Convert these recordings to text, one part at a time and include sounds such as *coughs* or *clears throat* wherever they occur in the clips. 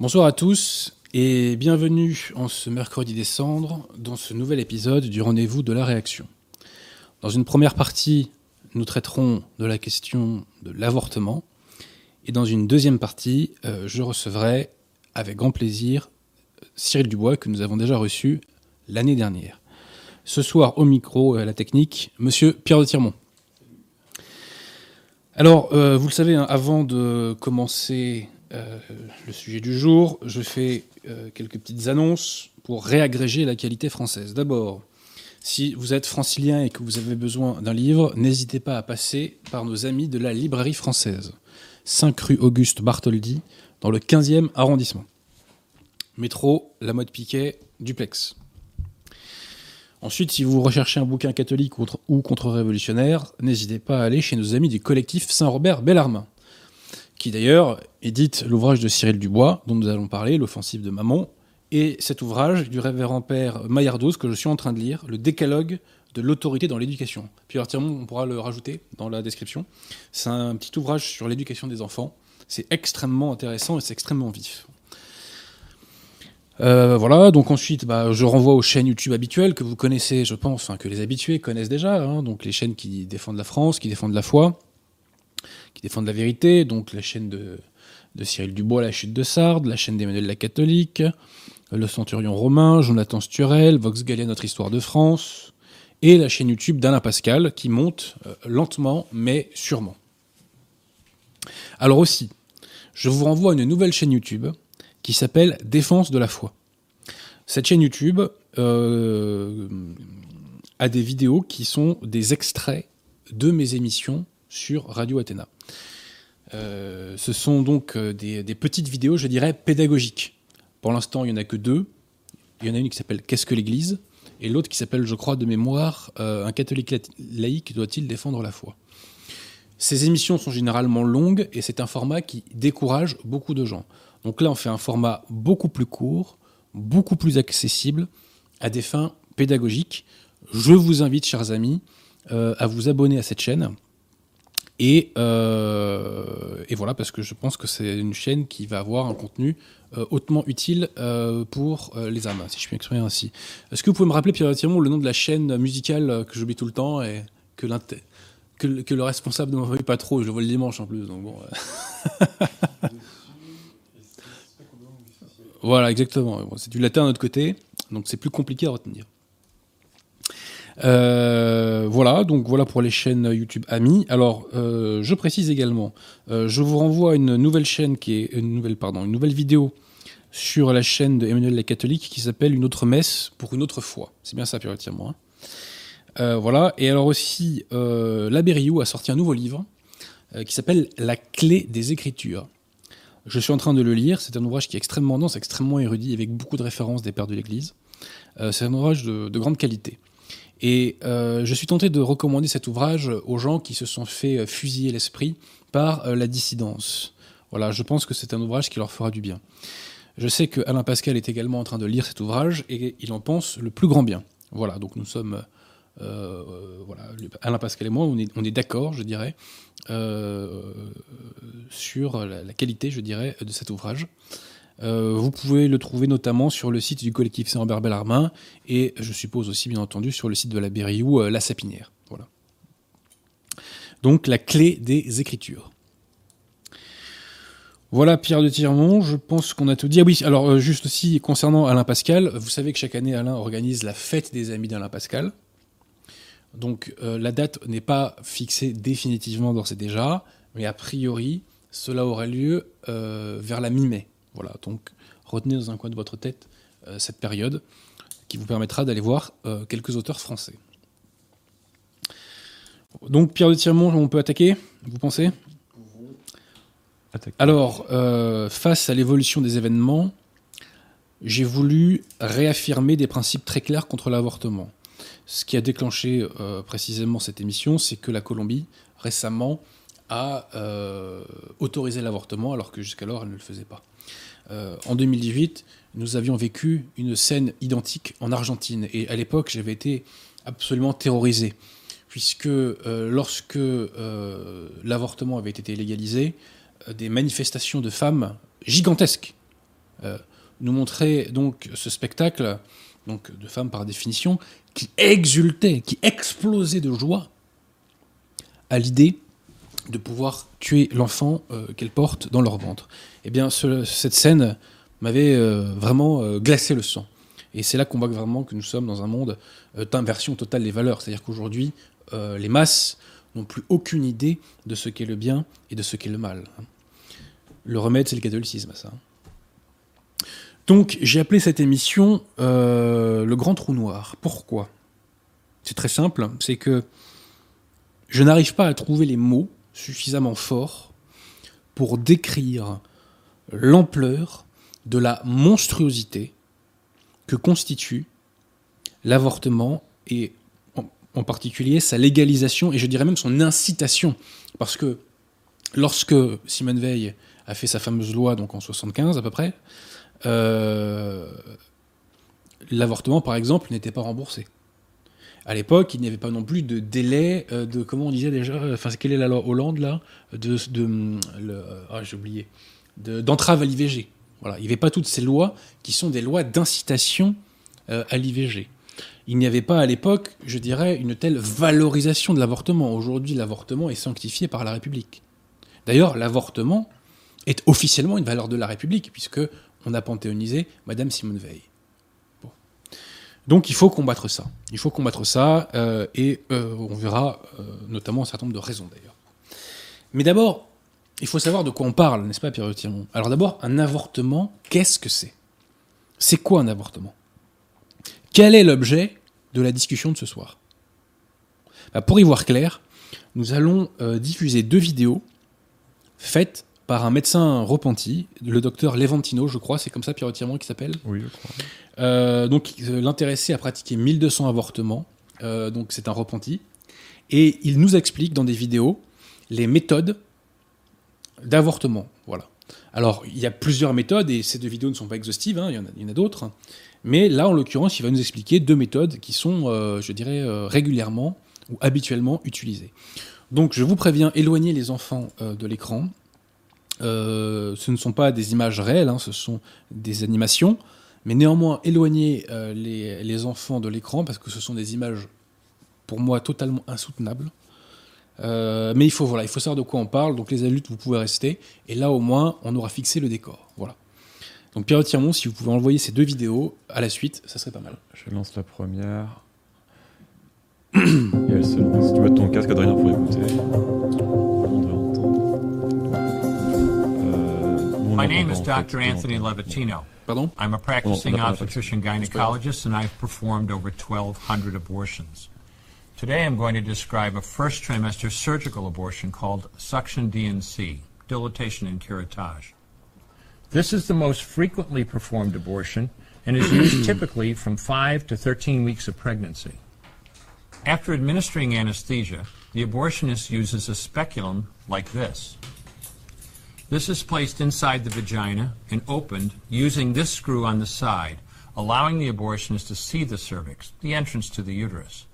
Bonsoir à tous et bienvenue en ce mercredi décembre dans ce nouvel épisode du rendez-vous de la réaction. Dans une première partie, nous traiterons de la question de l'avortement et dans une deuxième partie, euh, je recevrai avec grand plaisir Cyril Dubois que nous avons déjà reçu l'année dernière. Ce soir au micro et à la technique, monsieur Pierre de Tirmont. Alors, euh, vous le savez, hein, avant de commencer euh, le sujet du jour, je fais euh, quelques petites annonces pour réagréger la qualité française. D'abord, si vous êtes francilien et que vous avez besoin d'un livre, n'hésitez pas à passer par nos amis de la librairie française, 5 rue Auguste Bartholdi, dans le 15e arrondissement. Métro, la mode Piquet, duplex. Ensuite, si vous recherchez un bouquin catholique ou contre-révolutionnaire, n'hésitez pas à aller chez nos amis du collectif Saint-Robert Bellarmin qui d'ailleurs édite l'ouvrage de Cyril Dubois, dont nous allons parler, L'offensive de Maman, et cet ouvrage du révérend père Maillardos que je suis en train de lire, Le décalogue de l'autorité dans l'éducation. Puis on pourra le rajouter dans la description. C'est un petit ouvrage sur l'éducation des enfants. C'est extrêmement intéressant et c'est extrêmement vif. Euh, voilà, donc ensuite, bah, je renvoie aux chaînes YouTube habituelles que vous connaissez, je pense, que les habitués connaissent déjà, hein. donc les chaînes qui défendent la France, qui défendent la foi qui défendent la vérité, donc la chaîne de, Cyril Dubois, La chute de Sardes, la chaîne d'Emmanuel la catholique, Le Centurion romain, Jonathan Sturel, Vox Gallia Notre Histoire de France, et la chaîne YouTube d'Alain Pascal, qui monte euh, lentement mais sûrement. Alors aussi, je vous renvoie à une nouvelle chaîne YouTube qui s'appelle Défense de la foi. Cette chaîne YouTube euh, a des vidéos qui sont des extraits de mes émissions sur Radio Athéna. Euh, ce sont donc euh, des, petites vidéos, je dirais, pédagogiques. Pour l'instant, il n'y en a que deux. Il y en a une qui s'appelle Qu'est-ce que l'Église et l'autre qui s'appelle, je crois, de mémoire, euh, Un catholique laïque doit-il défendre la foi Ces émissions sont généralement longues et c'est un format qui décourage beaucoup de gens. Donc là, on fait un format beaucoup plus court, beaucoup plus accessible à des fins pédagogiques. Je vous invite, chers amis, à vous abonner à cette chaîne euh, et, voilà, parce que je pense que c'est une chaîne qui va avoir un contenu euh, hautement utile euh, pour les âmes, si je puis m'exprimer ainsi. Est-ce que vous pouvez me rappeler, Pierre Thiermont, le nom de la chaîne musicale que j'oublie tout le temps et que le responsable ne m'envoie pas trop? Je le vois le dimanche en plus, donc bon. *laughs* voilà, exactement. c'est du latin de notre côté, donc c'est plus compliqué à retenir. Euh, voilà, donc voilà pour les chaînes YouTube amis. Alors, euh, je précise également, euh, je vous renvoie à une nouvelle chaîne qui est une nouvelle, pardon, une nouvelle vidéo sur la chaîne de Emmanuel la catholique qui s'appelle Une autre messe pour une autre foi. C'est bien ça, puritairement. Hein. voilà. Et alors aussi, euh, a sorti un nouveau livre qui s'appelle La clé des Écritures. Je suis en train de le lire. C'est un ouvrage qui est extrêmement dense, extrêmement érudit, avec beaucoup de références des pères de l'Église. c'est un ouvrage de grande qualité. Et euh, je suis tenté de recommander cet ouvrage aux gens qui se sont fait euh, fusiller l'esprit par euh, la dissidence. Voilà, je pense que c'est un ouvrage qui leur fera du bien. Je sais que Alain Pascal est également en train de lire cet ouvrage et il en pense le plus grand bien. Voilà, donc nous sommes, voilà, Alain Pascal et moi, on est, d'accord, je dirais, sur la, qualité, je dirais, de cet ouvrage. Euh, vous pouvez le trouver notamment sur le site du collectif Saint-Ambert Bellarmin et je suppose aussi bien entendu sur le site de la Berriou, euh, La Sapinière. Voilà. Donc la clé des écritures. Voilà Pierre de Tirmont, je pense qu'on a tout dit. Ah oui, alors euh, juste aussi concernant Alain Pascal, vous savez que chaque année Alain organise la fête des amis d'Alain Pascal. Donc la date n'est pas fixée définitivement d'ores et déjà, mais a priori cela aura lieu vers la mi-mai. Voilà, donc retenez dans un coin de votre tête euh, cette période qui vous permettra d'aller voir euh, quelques auteurs français. Donc Pierre de Tirmont, on peut attaquer, vous pensez? Alors, euh, face à l'évolution des événements, j'ai voulu réaffirmer des principes très clairs contre l'avortement. Ce qui a déclenché précisément cette émission, c'est que la Colombie, récemment, a autorisé l'avortement alors que jusqu'alors elle ne le faisait pas. Euh, en 2018, nous avions vécu une scène identique en Argentine. Et à l'époque, j'avais été absolument terrorisé, puisque euh, lorsque euh, l'avortement avait été légalisé, des manifestations de femmes gigantesques nous montrait donc ce spectacle, donc de femmes par définition, qui exultaient, qui explosaient de joie à l'idée de pouvoir tuer l'enfant qu'elles portent dans leur ventre. Eh bien, cette scène m'avait vraiment glacé le sang. Et c'est là qu'on voit vraiment que nous sommes dans un monde d'inversion totale des valeurs. C'est-à-dire qu'aujourd'hui, les masses n'ont plus aucune idée de ce qu'est le bien et de ce qu'est le mal. Le remède, c'est le catholicisme, ça. Donc, j'ai appelé cette émission euh, Le Grand Trou Noir. Pourquoi? C'est très simple, c'est que je n'arrive pas à trouver les mots suffisamment forts pour décrire l'ampleur de la monstruosité que constitue l'avortement et en particulier sa légalisation et je dirais même son incitation. Parce que lorsque Simone Veil a fait sa fameuse loi, donc en 75 à peu près, euh, l'avortement par exemple n'était pas remboursé. À l'époque, il n'y avait pas non plus de délai euh, de comment on disait déjà, enfin quelle est la loi Hollande là, de, le, ah, j'ai oublié, d'entrave à l'IVG. Voilà, il n'y avait pas toutes ces lois qui sont des lois d'incitation euh, à l'IVG il n'y avait pas à l'époque, je dirais, une telle valorisation de l'avortement. Aujourd'hui, l'avortement est sanctifié par la République. D'ailleurs, l'avortement est officiellement une valeur de la République, puisque on a panthéonisé Madame Simone Veil. Donc il faut combattre ça. Il faut combattre ça, euh, et euh, on verra euh, notamment un certain nombre de raisons d'ailleurs. Mais d'abord, il faut savoir de quoi on parle, n'est-ce pas, Pierre Tirmont Alors d'abord, un avortement, qu'est-ce que c'est? C'est quoi un avortement? Quel est l'objet de la discussion de ce soir? Bah, pour y voir clair, nous allons diffuser deux vidéos faites par un médecin repenti, le docteur Levantino, je crois, c'est comme ça, Pierre Tirement qui s'appelle. Oui, je crois. Euh, donc, euh, l'intéressé a pratiqué 1200 avortements, donc c'est un repenti. Et il nous explique dans des vidéos les méthodes d'avortement. Voilà. Alors, il y a plusieurs méthodes, et ces deux vidéos ne sont pas exhaustives, hein, il y en a, a d'autres. Mais là, en l'occurrence, il va nous expliquer deux méthodes qui sont, euh, je dirais, euh, régulièrement ou habituellement utilisées. Donc, je vous préviens, éloignez les enfants euh, de l'écran. Ce ne sont pas des images réelles, hein, ce sont des animations. Mais néanmoins, éloignez les, les, enfants de l'écran parce que ce sont des images, pour moi, totalement insoutenables. mais il faut, voilà, il faut savoir de quoi on parle. Donc, les adultes, vous pouvez rester. Et là, au moins, on aura fixé le décor. Voilà. Donc Pierre Tirmont, si vous pouvez envoyer ces deux vidéos à la suite, ça serait pas mal. Je lance la première. *coughs* Et. Tu vois ton casque, Adrien, pour écouter. My name is Dr. Anthony Levitino. Pardon? I'm a practicing obstetrician gynecologist and I've performed over 1,200 abortions. Today I'm going to describe a first trimester surgical abortion called suction DNC, dilatation and curettage. This is the most frequently performed abortion and is used *coughs* typically from 5 to 13 weeks of pregnancy. After administering anesthesia, the abortionist uses a speculum like this. This is placed inside the vagina and opened using this screw on the side, allowing the abortionist to see the cervix, the entrance to the uterus.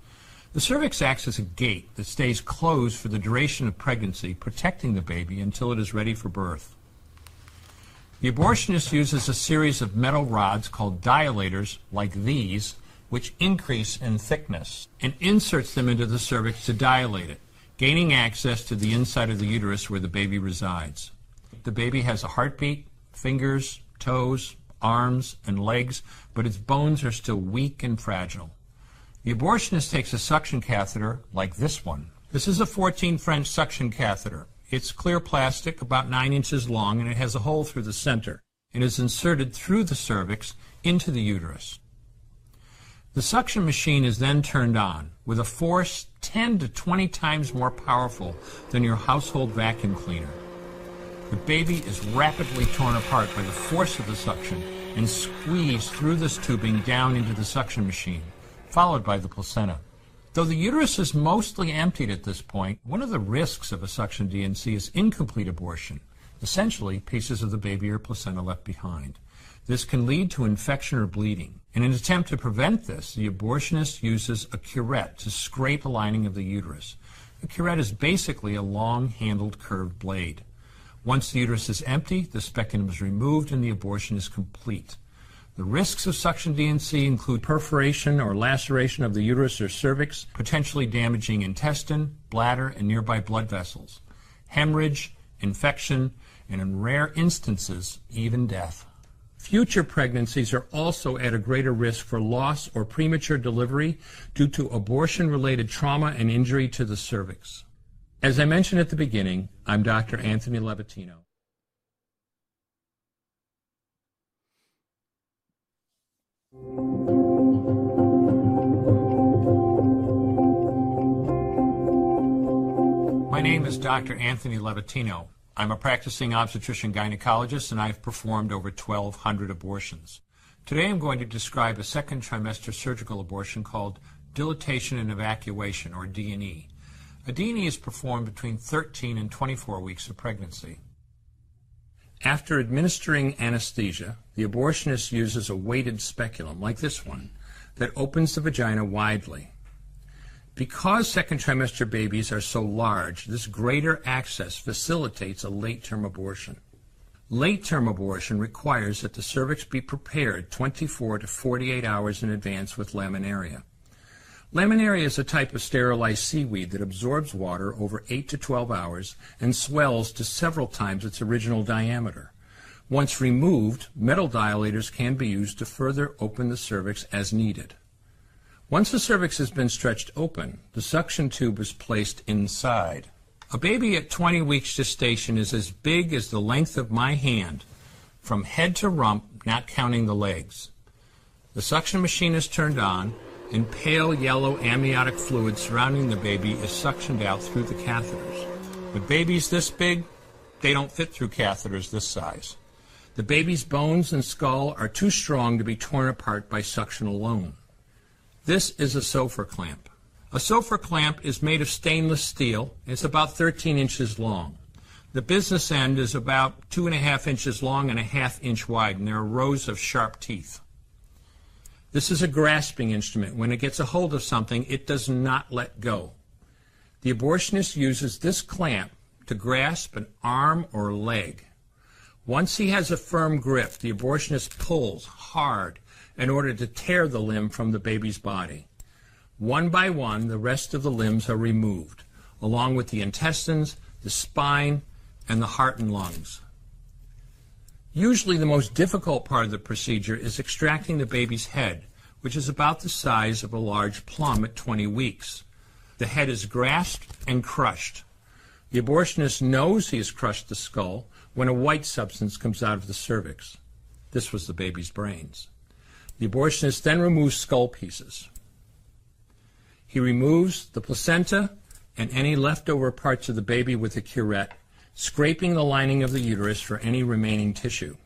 The cervix acts as a gate that stays closed for the duration of pregnancy, protecting the baby until it is ready for birth. The abortionist uses a series of metal rods called dilators, like these, which increase in thickness, and inserts them into the cervix to dilate it, gaining access to the inside of the uterus where the baby resides. The baby has a heartbeat, fingers, toes, arms, and legs, but its bones are still weak and fragile. The abortionist takes a suction catheter like this one. This is a 14 French suction catheter. It's clear plastic, about 9 inches long, and it has a hole through the center and is inserted through the cervix into the uterus. The suction machine is then turned on with a force 10 to 20 times more powerful than your household vacuum cleaner. The baby is rapidly torn apart by the force of the suction and squeezed through this tubing down into the suction machine, followed by the placenta. Though the uterus is mostly emptied at this point, one of the risks of a suction DNC is incomplete abortion, essentially pieces of the baby or placenta left behind. This can lead to infection or bleeding. In an attempt to prevent this, the abortionist uses a curette to scrape the lining of the uterus. A curette is basically a long-handled curved blade. Once the uterus is empty, the speculum is removed and the abortion is complete. The risks of suction DNC include perforation or laceration of the uterus or cervix, potentially damaging intestine, bladder, and nearby blood vessels, hemorrhage, infection, and in rare instances, even death. Future pregnancies are also at a greater risk for loss or premature delivery due to abortion related trauma and injury to the cervix. As I mentioned at the beginning, I'm Dr. Anthony Levitino. My name is Dr. Anthony Levitino. I'm a practicing obstetrician gynecologist and I've performed over 1,200 abortions. Today I'm going to describe a second trimester surgical abortion called dilatation and evacuation, or D&E. A D&E is performed between 13 and 24 weeks of pregnancy. After administering anesthesia, the abortionist uses a weighted speculum, like this one, that opens the vagina widely. Because second trimester babies are so large, this greater access facilitates a late term abortion. Late term abortion requires that the cervix be prepared 24 to 48 hours in advance with laminaria. Laminaria is a type of sterilized seaweed that absorbs water over 8 to 12 hours and swells to several times its original diameter. Once removed, metal dilators can be used to further open the cervix as needed. Once the cervix has been stretched open, the suction tube is placed inside. A baby at 20 weeks gestation is as big as the length of my hand, from head to rump, not counting the legs. The suction machine is turned on, and pale yellow amniotic fluid surrounding the baby is suctioned out through the catheters. With babies this big, they don't fit through catheters this size. The baby's bones and skull are too strong to be torn apart by suction alone. This is a Sofer clamp. A Sofer clamp is made of stainless steel. It's about 13 inches long. The business end is about two and a half inches long and a half inch wide, and there are rows of sharp teeth. This is a grasping instrument. When it gets a hold of something, it does not let go. The abortionist uses this clamp to grasp an arm or leg. Once he has a firm grip, the abortionist pulls hard in order to tear the limb from the baby's body. One by one, the rest of the limbs are removed, along with the intestines, the spine, and the heart and lungs. Usually the most difficult part of the procedure is extracting the baby's head, which is about the size of a large plum at 20 weeks. The head is grasped and crushed. The abortionist knows he has crushed the skull when a white substance comes out of the cervix. This was the baby's brains. The abortionist then removes skull pieces. He removes the placenta and any leftover parts of the baby with a curette scraping the lining of the uterus for any remaining tissue.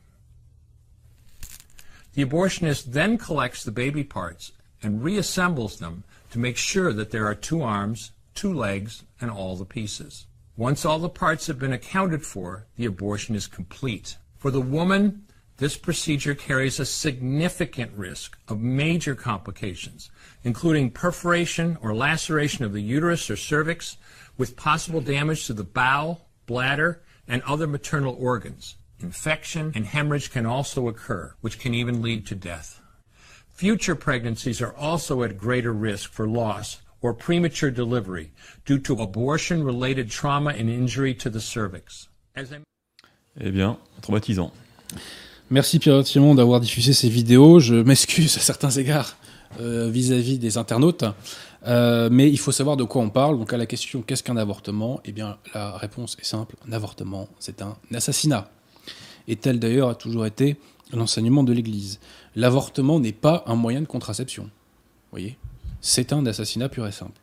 The abortionist then collects the baby parts and reassembles them to make sure that there are two arms, two legs, and all the pieces. Once all the parts have been accounted for, the abortion is complete. For the woman, this procedure carries a significant risk of major complications, including perforation or laceration of the uterus or cervix, with possible damage to the bowel, bladder, and other maternal organs. Infection and hemorrhage can also occur, which can even lead to death. Future pregnancies are also at greater risk for loss or premature delivery due to abortion related trauma and injury to the cervix. As I... Eh bien, traumatisant. Merci Pierre Timon d'avoir diffusé ces vidéos. Je m'excuse à certains égards euh, vis-à-vis des internautes, euh, mais il faut savoir de quoi on parle. Donc à la question qu'est-ce qu'un avortement? Eh bien la réponse est simple un avortement, c'est un assassinat. Et tel d'ailleurs a toujours été l'enseignement de l'Église. L'avortement n'est pas un moyen de contraception. Vous voyez? C'est un assassinat pur et simple.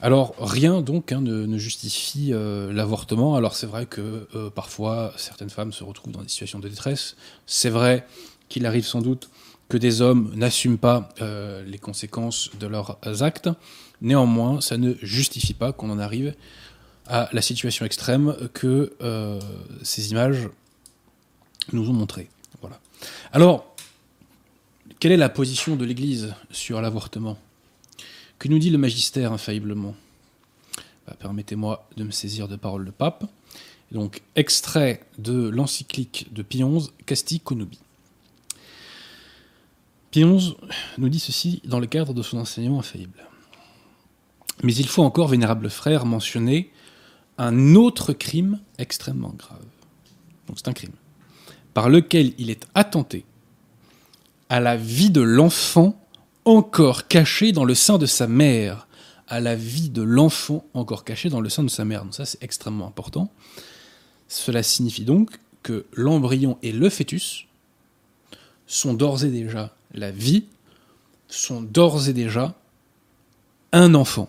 Alors rien donc hein, ne, justifie euh, l'avortement. Alors c'est vrai que euh, parfois certaines femmes se retrouvent dans des situations de détresse. C'est vrai qu'il arrive sans doute que des hommes n'assument pas euh, les conséquences de leurs actes. Néanmoins, ça ne justifie pas qu'on en arrive à la situation extrême que euh, ces images nous ont montré. Voilà. Alors, quelle est la position de l'Église sur l'avortement? Que nous dit le magistère infailliblement? Bah, Permettez-moi de me saisir de paroles de pape. Donc, extrait de l'encyclique de Pie XI, Casti Conubi. XI nous dit ceci dans le cadre de son enseignement infaillible. Mais il faut encore, vénérable frère, mentionner un autre crime extrêmement grave. Donc c'est un crime. Par lequel il est attenté à la vie de l'enfant encore caché dans le sein de sa mère. À la vie de l'enfant encore caché dans le sein de sa mère. Donc ça c'est extrêmement important. Cela signifie donc que l'embryon et le fœtus sont d'ores et déjà la vie, sont d'ores et déjà un enfant.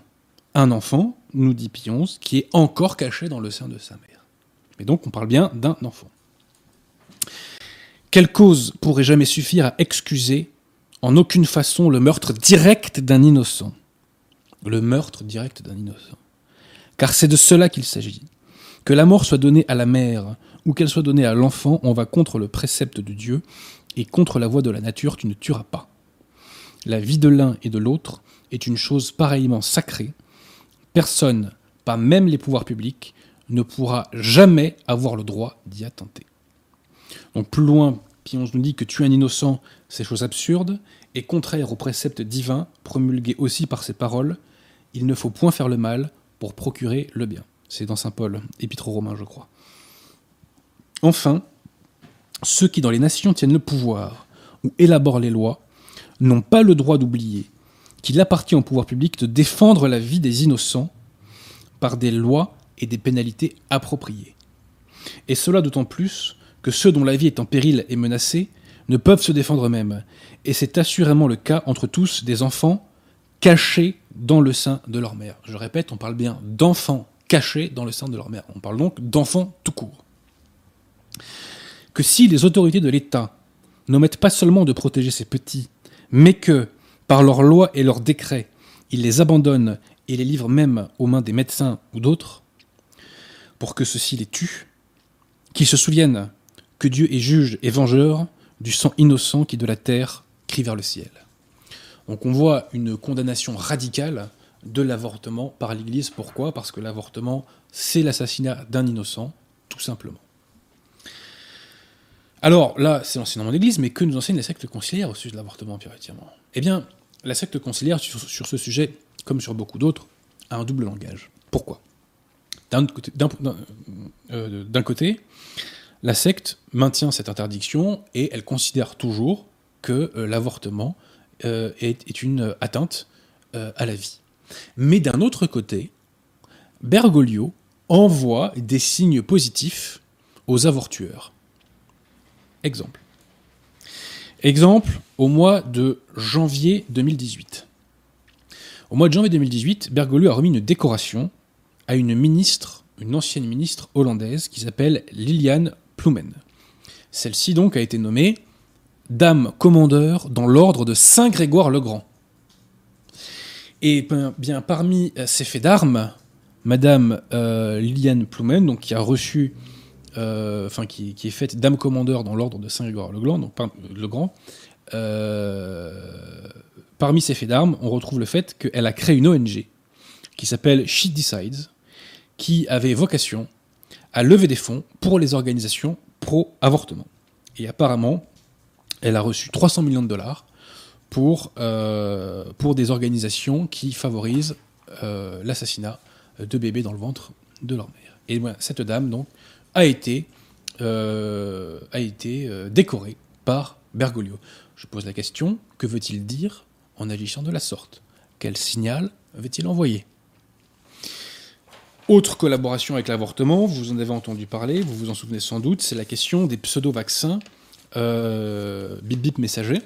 Un enfant, nous dit Pionze, qui est encore caché dans le sein de sa mère. Mais donc on parle bien d'un enfant. Quelle cause pourrait jamais suffire à excuser en aucune façon le meurtre direct d'un innocent? Le meurtre direct d'un innocent. Car c'est de cela qu'il s'agit. Que la mort soit donnée à la mère ou qu'elle soit donnée à l'enfant, on va contre le précepte de Dieu et contre la voie de la nature, tu ne tueras pas. La vie de l'un et de l'autre est une chose pareillement sacrée. Personne, pas même les pouvoirs publics, ne pourra jamais avoir le droit d'y attenter. Donc plus loin, Pionge nous dit que tuer un innocent, c'est chose absurde, et contraire aux préceptes divins, promulgués aussi par ces paroles, il ne faut point faire le mal pour procurer le bien. C'est dans Saint Paul, épître aux Romains, je crois. Enfin, ceux qui dans les nations tiennent le pouvoir ou élaborent les lois n'ont pas le droit d'oublier qu'il appartient au pouvoir public de défendre la vie des innocents par des lois et des pénalités appropriées. Et cela d'autant plus que ceux dont la vie est en péril et menacée ne peuvent se défendre eux-mêmes. Et c'est assurément le cas entre tous des enfants cachés dans le sein de leur mère. Je répète, on parle bien d'enfants cachés dans le sein de leur mère. On parle donc d'enfants tout court. Que si les autorités de l'État n'omettent pas seulement de protéger ces petits, mais que, par leurs lois et leurs décrets, ils les abandonnent et les livrent même aux mains des médecins ou d'autres, pour que ceux-ci les tuent, qu'ils se souviennent que Dieu est juge et vengeur du sang innocent qui de la terre crie vers le ciel. Donc on voit une condamnation radicale de l'avortement par l'Église. Pourquoi? Parce que l'avortement, c'est l'assassinat d'un innocent, tout simplement. Alors là, c'est l'enseignement de l'Église, mais que nous enseignent les sectes conciliaires au sujet de l'avortement, Pierre Eh bien, la secte conciliaire, sur, ce sujet, comme sur beaucoup d'autres, a un double langage. Pourquoi? D'un côté, euh, la secte maintient cette interdiction et elle considère toujours que euh, l'avortement euh, est, une atteinte euh, à la vie. Mais d'un autre côté, Bergoglio envoie des signes positifs aux avortueurs. Exemple. Exemple au mois de janvier 2018. Au mois de janvier 2018, Bergoglio a remis une décoration à une ministre, une ancienne ministre hollandaise qui s'appelle Liliane Ploumen. Celle-ci donc a été nommée Dame commandeur dans l'ordre de Saint Grégoire le Grand. Et ben, bien parmi ces faits d'armes, Madame euh, Liliane Ploumen, qui a reçu, enfin qui, est faite Dame commandeur dans l'ordre de Saint Grégoire le Grand, donc le Grand. Euh, parmi ces faits d'armes, on retrouve le fait qu'elle a créé une ONG qui s'appelle She Decides, qui avait vocation à lever des fonds pour les organisations pro-avortement. Et apparemment, elle a reçu 300 millions de dollars pour, euh, pour des organisations qui favorisent euh, l'assassinat de bébés dans le ventre de leur mère. Et cette dame, donc, a été, euh, a été décorée par Bergoglio. Je pose la question, que veut-il dire en agissant de la sorte? Quel signal veut-il envoyer? Autre collaboration avec l'avortement, vous en avez entendu parler, vous vous en souvenez sans doute, c'est la question des pseudo-vaccins euh, bip bip messager.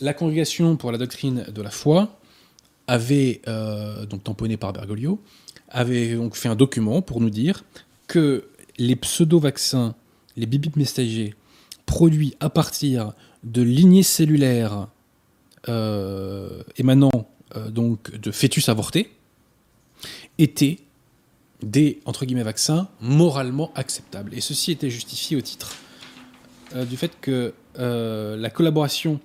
La congrégation pour la doctrine de la foi avait, euh, donc tamponné par Bergoglio, avait donc fait un document pour nous dire que les pseudo-vaccins, les bip messagers, produits à partir de lignées cellulaires euh, émanant donc de fœtus avortés, étaient des entre guillemets vaccins moralement acceptables. Et ceci était justifié au titre euh, du fait que euh, la collaboration,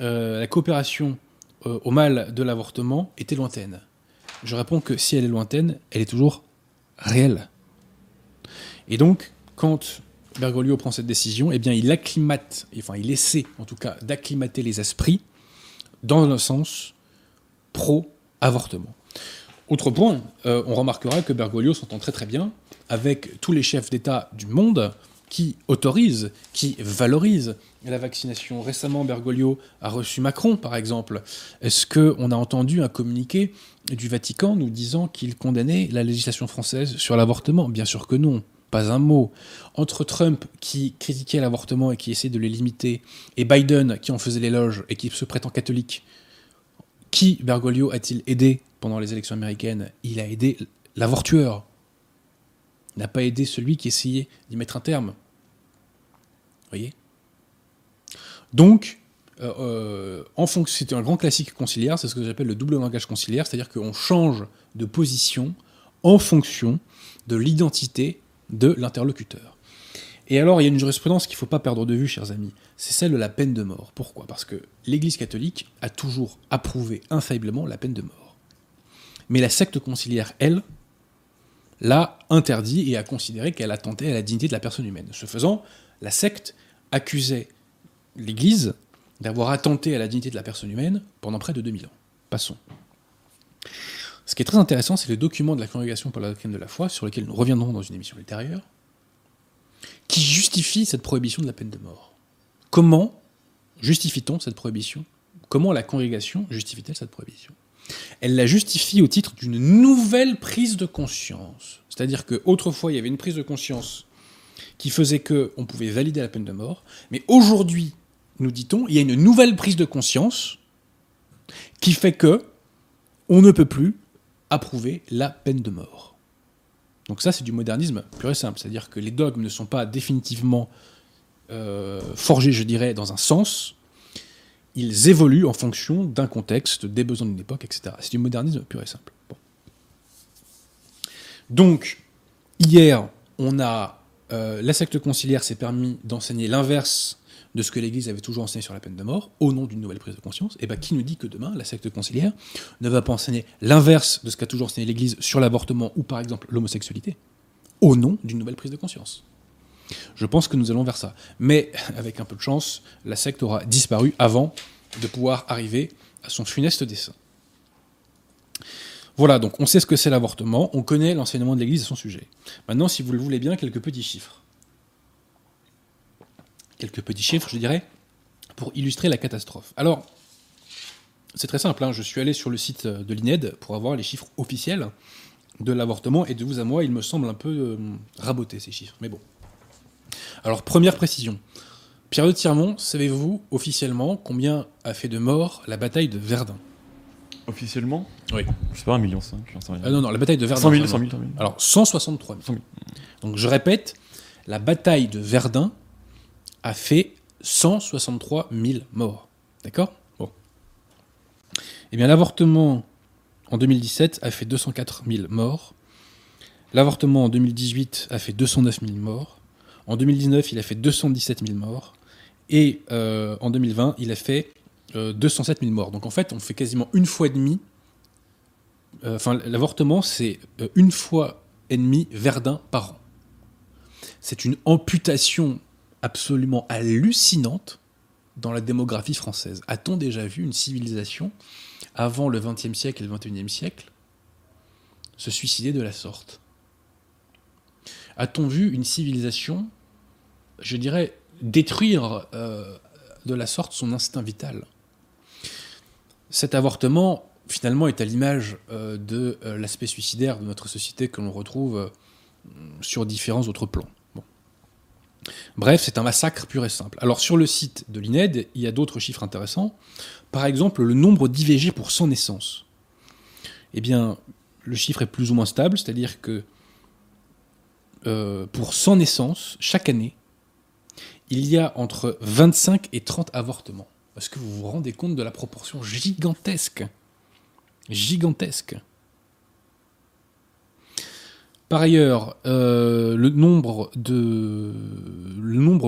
euh, la coopération au mal de l'avortement était lointaine. Je réponds que si elle est lointaine, elle est toujours réelle. Et donc, quand Bergoglio prend cette décision, eh bien, il acclimate, enfin, il essaie en tout cas d'acclimater les esprits dans un sens pro-avortement. Autre point, euh, on remarquera que Bergoglio s'entend très très bien avec tous les chefs d'État du monde qui autorisent, qui valorisent la vaccination. Récemment, Bergoglio a reçu Macron, par exemple. Est-ce qu'on a entendu un communiqué du Vatican nous disant qu'il condamnait la législation française sur l'avortement Bien sûr que non. Pas un mot. Entre Trump, qui critiquait l'avortement et qui essayait de les limiter, et Biden, qui en faisait l'éloge et qui se prétend catholique, qui Bergoglio a-t-il aidé pendant les élections américaines? Il a aidé l'avortueur. Il n'a pas aidé celui qui essayait d'y mettre un terme. Vous voyez? Donc, euh, euh, c'est un grand classique conciliaire, c'est ce que j'appelle le double langage conciliaire, c'est-à-dire qu'on change de position en fonction de l'identité de l'interlocuteur. Et alors, il y a une jurisprudence qu'il ne faut pas perdre de vue, chers amis, c'est celle de la peine de mort. Pourquoi? Parce que l'Église catholique a toujours approuvé infailliblement la peine de mort. Mais la secte conciliaire, elle, l'a interdit et a considéré qu'elle attentait à la dignité de la personne humaine. Ce faisant, la secte accusait l'Église d'avoir attenté à la dignité de la personne humaine pendant près de 2000 ans. Passons. Ce qui est très intéressant, c'est le document de la Congrégation pour la doctrine de la foi, sur lequel nous reviendrons dans une émission ultérieure, qui justifie cette prohibition de la peine de mort. Comment justifie-t-on cette prohibition? Comment la Congrégation justifie-t-elle cette prohibition? Elle la justifie au titre d'une nouvelle prise de conscience. C'est-à-dire qu'autrefois, il y avait une prise de conscience qui faisait qu'on pouvait valider la peine de mort, mais aujourd'hui, nous dit-on, il y a une nouvelle prise de conscience qui fait que on ne peut plus approuver la peine de mort. Donc ça, c'est du modernisme pur et simple, c'est-à-dire que les dogmes ne sont pas définitivement euh, forgés, je dirais, dans un sens, ils évoluent en fonction d'un contexte, des besoins d'une époque, etc. C'est du modernisme pur et simple. Donc, hier, on a euh, la secte conciliaire s'est permis d'enseigner l'inverse de ce que l'Église avait toujours enseigné sur la peine de mort, au nom d'une nouvelle prise de conscience, et bien qui nous dit que demain, la secte conciliaire ne va pas enseigner l'inverse de ce qu'a toujours enseigné l'Église sur l'avortement ou par exemple l'homosexualité, au nom d'une nouvelle prise de conscience Je pense que nous allons vers ça. Mais avec un peu de chance, la secte aura disparu avant de pouvoir arriver à son funeste dessein. Voilà, donc on sait ce que c'est l'avortement, on connaît l'enseignement de l'Église à son sujet. Maintenant, si vous le voulez bien, quelques petits chiffres. Quelques petits chiffres, je dirais, pour illustrer la catastrophe. Alors, c'est très simple, hein, je suis allé sur le site de l'INED pour avoir les chiffres officiels de l'avortement, et de vous à moi, il me semble un peu euh, raboter ces chiffres, mais bon. Alors, première précision. Pierre de Tirmont, savez-vous officiellement combien a fait de morts la bataille de Verdun? Officiellement? Oui. Je sais pas, 1,5 million, rien. Ah non, non, la bataille de Verdun. 100 000, vraiment. 100 000, 100 000. Alors, 163 000. 100 000. Donc, je répète, la bataille de Verdun a fait 163 000 morts. D'accord? Eh bien, l'avortement en 2017 a fait 204 000 morts. L'avortement en 2018 a fait 209 000 morts. En 2019, il a fait 217 000 morts. Et euh, en 2020, il a fait euh, 207 000 morts. Donc en fait, on fait quasiment une fois et demie. euh, Enfin, l'avortement, c'est euh, une fois et demie Verdun par an. C'est une amputation absolument hallucinante dans la démographie française. A-t-on déjà vu une civilisation avant le XXe siècle et le XXIe siècle se suicider de la sorte? A-t-on vu une civilisation, je dirais, détruire euh, de la sorte son instinct vital? Cet avortement, finalement, est à l'image euh, de euh, l'aspect suicidaire de notre société que l'on retrouve sur différents autres plans. Bref, c'est un massacre pur et simple. Alors sur le site de l'INED, il y a d'autres chiffres intéressants. Par exemple, le nombre d'IVG pour 100 naissances. Eh bien, le chiffre est plus ou moins stable, c'est-à-dire que euh, pour 100 naissances, chaque année, il y a entre 25 et 30 avortements. Est-ce que vous vous rendez compte de la proportion gigantesque Gigantesque. Par ailleurs, euh, le, nombre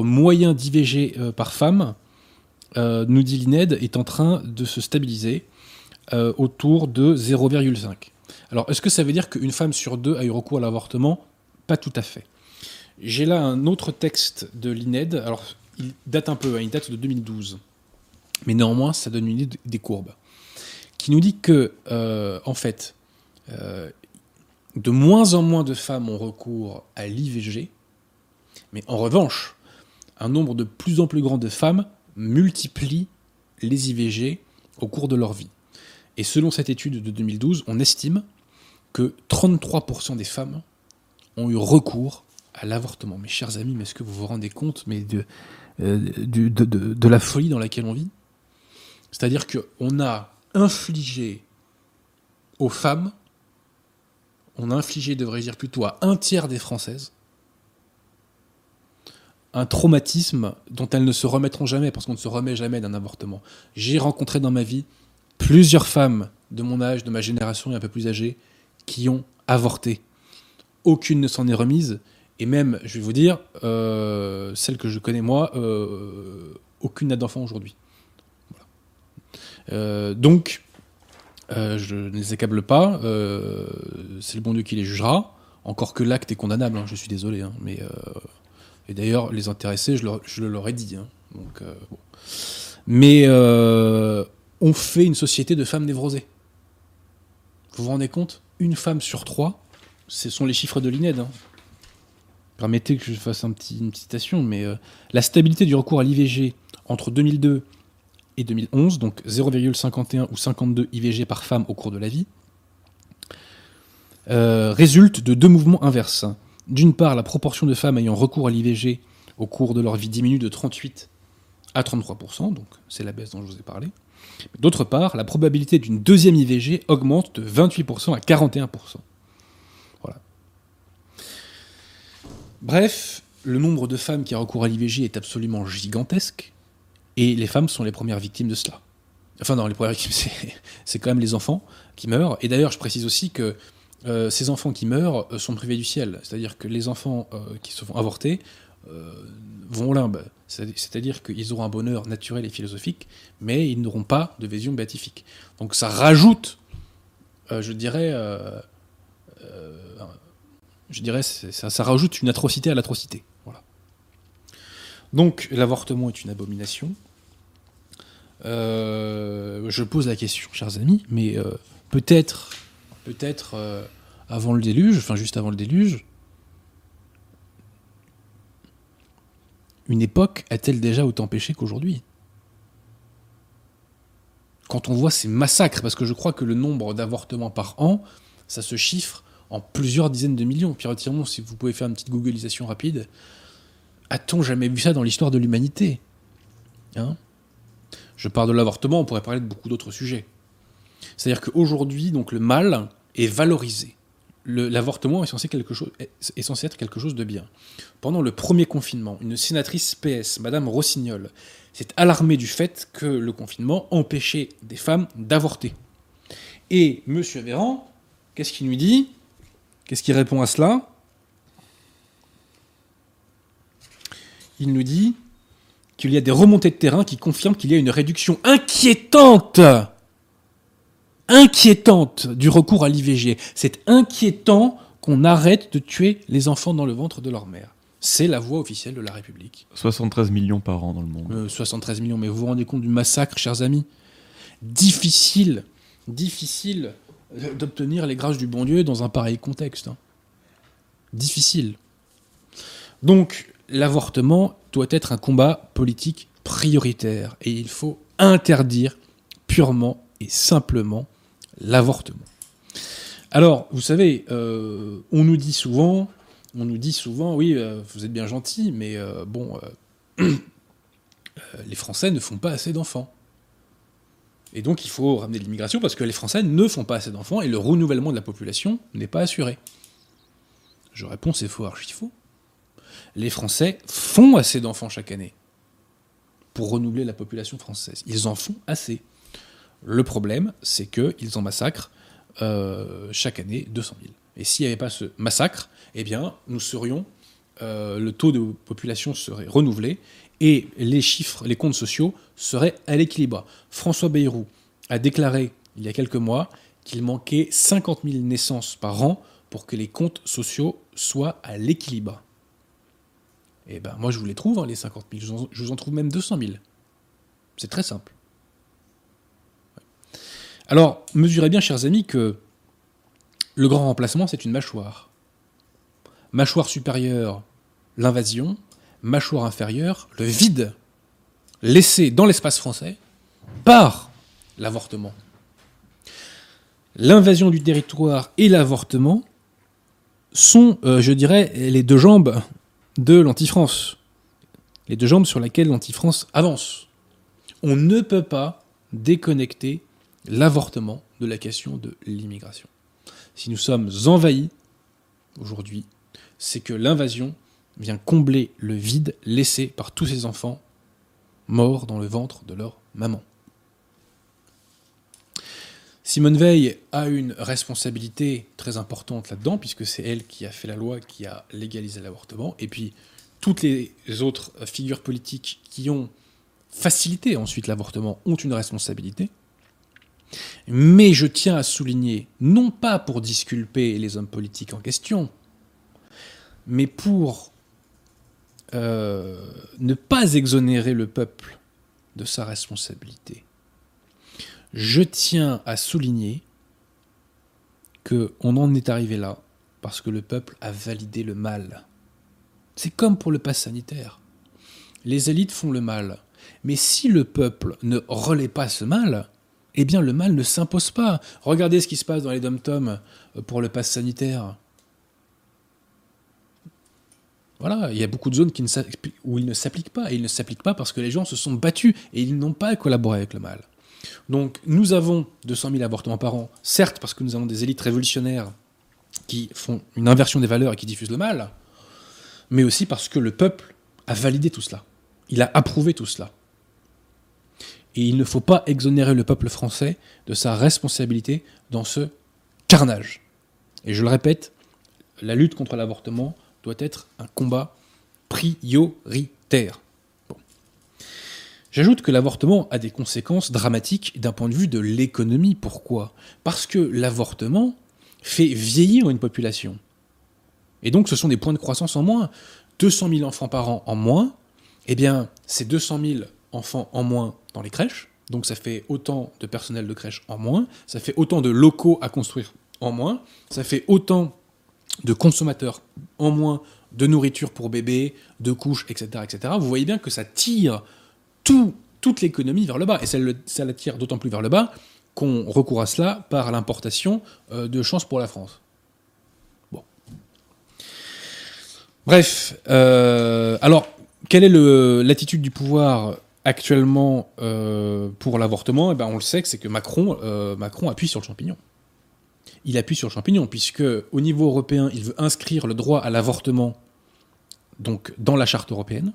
moyen d'IVG euh, par femme, euh, nous dit l'INED, est en train de se stabiliser autour de 0,5. Alors, est-ce que ça veut dire qu'une femme sur deux a eu recours à l'avortement? Pas tout à fait. J'ai là un autre texte de l'INED. Alors, il date un peu, hein, il date de 2012. Mais néanmoins, ça donne une idée des courbes. Qui nous dit que, en fait, de moins en moins de femmes ont recours à l'IVG. Mais en revanche, un nombre de plus en plus grand de femmes multiplie les IVG au cours de leur vie. Et selon cette étude de 2012, on estime que 33% des femmes ont eu recours à l'avortement. Mes chers amis, mais est-ce que vous vous rendez compte euh, de la folie dans laquelle on vit? C'est-à-dire qu'on a infligé aux femmes, on a infligé, devrais-je dire plutôt à un tiers des Françaises, un traumatisme dont elles ne se remettront jamais, parce qu'on ne se remet jamais d'un avortement. J'ai rencontré dans ma vie plusieurs femmes de mon âge, de ma génération et un peu plus âgées, qui ont avorté. Aucune ne s'en est remise, et même, je vais vous dire, euh, celle que je connais moi, euh, aucune n'a d'enfant aujourd'hui. Euh, donc, euh, je ne les accable pas, euh, c'est le bon Dieu qui les jugera, encore que l'acte est condamnable, hein, je suis désolé, hein, mais... euh, et d'ailleurs, les intéressés, je, leur- leur ai dit. hein. Donc. Mais on fait une société de femmes névrosées. Vous vous rendez compte? Une femme sur trois, ce sont les chiffres de l'INED. Permettez que je fasse une petite citation, mais la stabilité du recours à l'IVG entre 2002 et 2011, donc 0,51 ou 52 IVG par femme au cours de la vie, euh, résulte de deux mouvements inverses. D'une part, la proportion de femmes ayant recours à l'IVG au cours de leur vie diminue de 38 à 33%, donc c'est la baisse dont je vous ai parlé. D'autre part, la probabilité d'une deuxième IVG augmente de 28% à 41%. Voilà. Bref, le nombre de femmes qui a recours à l'IVG est absolument gigantesque, et les femmes sont les premières victimes de cela. Enfin non, les premières victimes, *laughs* c'est- quand même les enfants qui meurent. Et d'ailleurs, je précise aussi que euh, ces enfants qui meurent euh, sont privés du ciel. C'est-à-dire que les enfants euh, qui se font avorter vont au limbe. C'est- C'est-à-dire qu'ils auront un bonheur naturel et philosophique, mais ils n'auront pas de vision béatifique. Donc ça rajoute, je dirais, je dirais, ça, ça rajoute une atrocité à l'atrocité. Donc l'avortement est une abomination. Euh, je pose la question, chers amis, mais euh, peut-être, peut-être euh, avant le déluge, enfin juste avant le déluge, une époque a-t-elle déjà autant péché qu'aujourd'hui? Quand on voit ces massacres, parce que je crois que le nombre d'avortements par an, ça se chiffre en plusieurs dizaines de millions. Pierre si vous pouvez faire une petite googlisation rapide, a-t-on jamais vu ça dans l'histoire de l'humanité? Hein? Je parle de l'avortement, on pourrait parler de beaucoup d'autres sujets. C'est-à-dire qu'aujourd'hui, donc le mal est valorisé. L'avortement est censé être quelque chose de bien. Pendant le premier confinement, une sénatrice PS, Madame Rossignol, s'est alarmée du fait que le confinement empêchait des femmes d'avorter. Et Monsieur Véran, qu'est-ce qu'il nous dit? Qu'est-ce qu'il répond à cela? Il nous dit qu'il y a des remontées de terrain qui confirment qu'il y a une réduction inquiétante, inquiétante du recours à l'IVG. C'est inquiétant qu'on arrête de tuer les enfants dans le ventre de leur mère. C'est la voix officielle de la République. 73 millions par an dans le monde. Euh, 73 millions, mais vous vous rendez compte du massacre, chers amis? Difficile, difficile euh, d'obtenir les grâces du bon Dieu dans un pareil contexte. hein. Difficile. Donc, l'avortement doit être un combat politique prioritaire et il faut interdire purement et simplement l'avortement. Alors, vous savez, euh, on nous dit souvent, on nous dit souvent, oui, euh, vous êtes bien gentil, mais euh, bon, *clears throat* les Français ne font pas assez d'enfants. Et donc, il faut ramener l'immigration parce que les Français ne font pas assez d'enfants et le renouvellement de la population n'est pas assuré. Je réponds, c'est faux, archi faux. Les Français font assez d'enfants chaque année pour renouveler la population française. Ils en font assez. Le problème, c'est qu'ils en massacrent euh, chaque année 200 000. Et s'il n'y avait pas ce massacre, eh bien, nous serions, euh, le taux de population serait renouvelé et les chiffres, les comptes sociaux seraient à l'équilibre. François Bayrou a déclaré il y a quelques mois qu'il manquait 50 000 naissances par an pour que les comptes sociaux soient à l'équilibre. Eh ben, moi, je vous les trouve, hein, les 50 000. Je vous, en, je vous en trouve même 200 000. C'est très simple. Alors, mesurez bien, chers amis, que le grand remplacement, c'est une mâchoire. Mâchoire supérieure, l'invasion. Mâchoire inférieure, le vide laissé dans l'espace français par l'avortement. L'invasion du territoire et l'avortement sont, euh, je dirais, les deux jambes de l'anti-France. Les deux jambes sur lesquelles l'anti-France avance. On ne peut pas déconnecter l'avortement de la question de l'immigration. Si nous sommes envahis aujourd'hui, c'est que l'invasion vient combler le vide laissé par tous ces enfants morts dans le ventre de leur maman. Simone Veil a une responsabilité très importante là-dedans, puisque c'est elle qui a fait la loi, qui a légalisé l'avortement, et puis toutes les autres figures politiques qui ont facilité ensuite l'avortement ont une responsabilité. Mais je tiens à souligner, non pas pour disculper les hommes politiques en question, mais pour euh, ne pas exonérer le peuple de sa responsabilité. Je tiens à souligner que on en est arrivé là parce que le peuple a validé le mal. C'est comme pour le pass sanitaire. Les élites font le mal, mais si le peuple ne relaie pas ce mal, eh bien le mal ne s'impose pas. Regardez ce qui se passe dans les dom-toms pour le pass sanitaire. Voilà, il y a beaucoup de zones où il ne s'applique pas. Et il ne s'applique pas parce que les gens se sont battus et ils n'ont pas collaboré avec le mal. Donc nous avons 200 000 avortements par an, certes parce que nous avons des élites révolutionnaires qui font une inversion des valeurs et qui diffusent le mal, mais aussi parce que le peuple a validé tout cela. Il a approuvé tout cela. Et il ne faut pas exonérer le peuple français de sa responsabilité dans ce carnage. Et je le répète, la lutte contre l'avortement doit être un combat prioritaire. J'ajoute que l'avortement a des conséquences dramatiques d'un point de vue de l'économie. Pourquoi? Parce que l'avortement fait vieillir une population. Et donc ce sont des points de croissance en moins. 200 000 enfants par an en moins, eh bien c'est 200 000 enfants en moins dans les crèches, donc ça fait autant de personnel de crèche en moins, ça fait autant de locaux à construire en moins, ça fait autant de consommateurs en moins de nourriture pour bébés, de couches, etc., etc. Vous voyez bien que ça tire tout, toute l'économie vers le bas. Et ça, ça la tire d'autant plus vers le bas qu'on recourt à cela par l'importation euh, de chances pour la France. Bref, euh, alors, quelle est l'attitude du pouvoir actuellement euh, pour l'avortement? Eh ben, On le sait c'est que Macron, appuie sur le champignon. Il appuie sur le champignon, puisque au niveau européen, il veut inscrire le droit à l'avortement dans la charte européenne.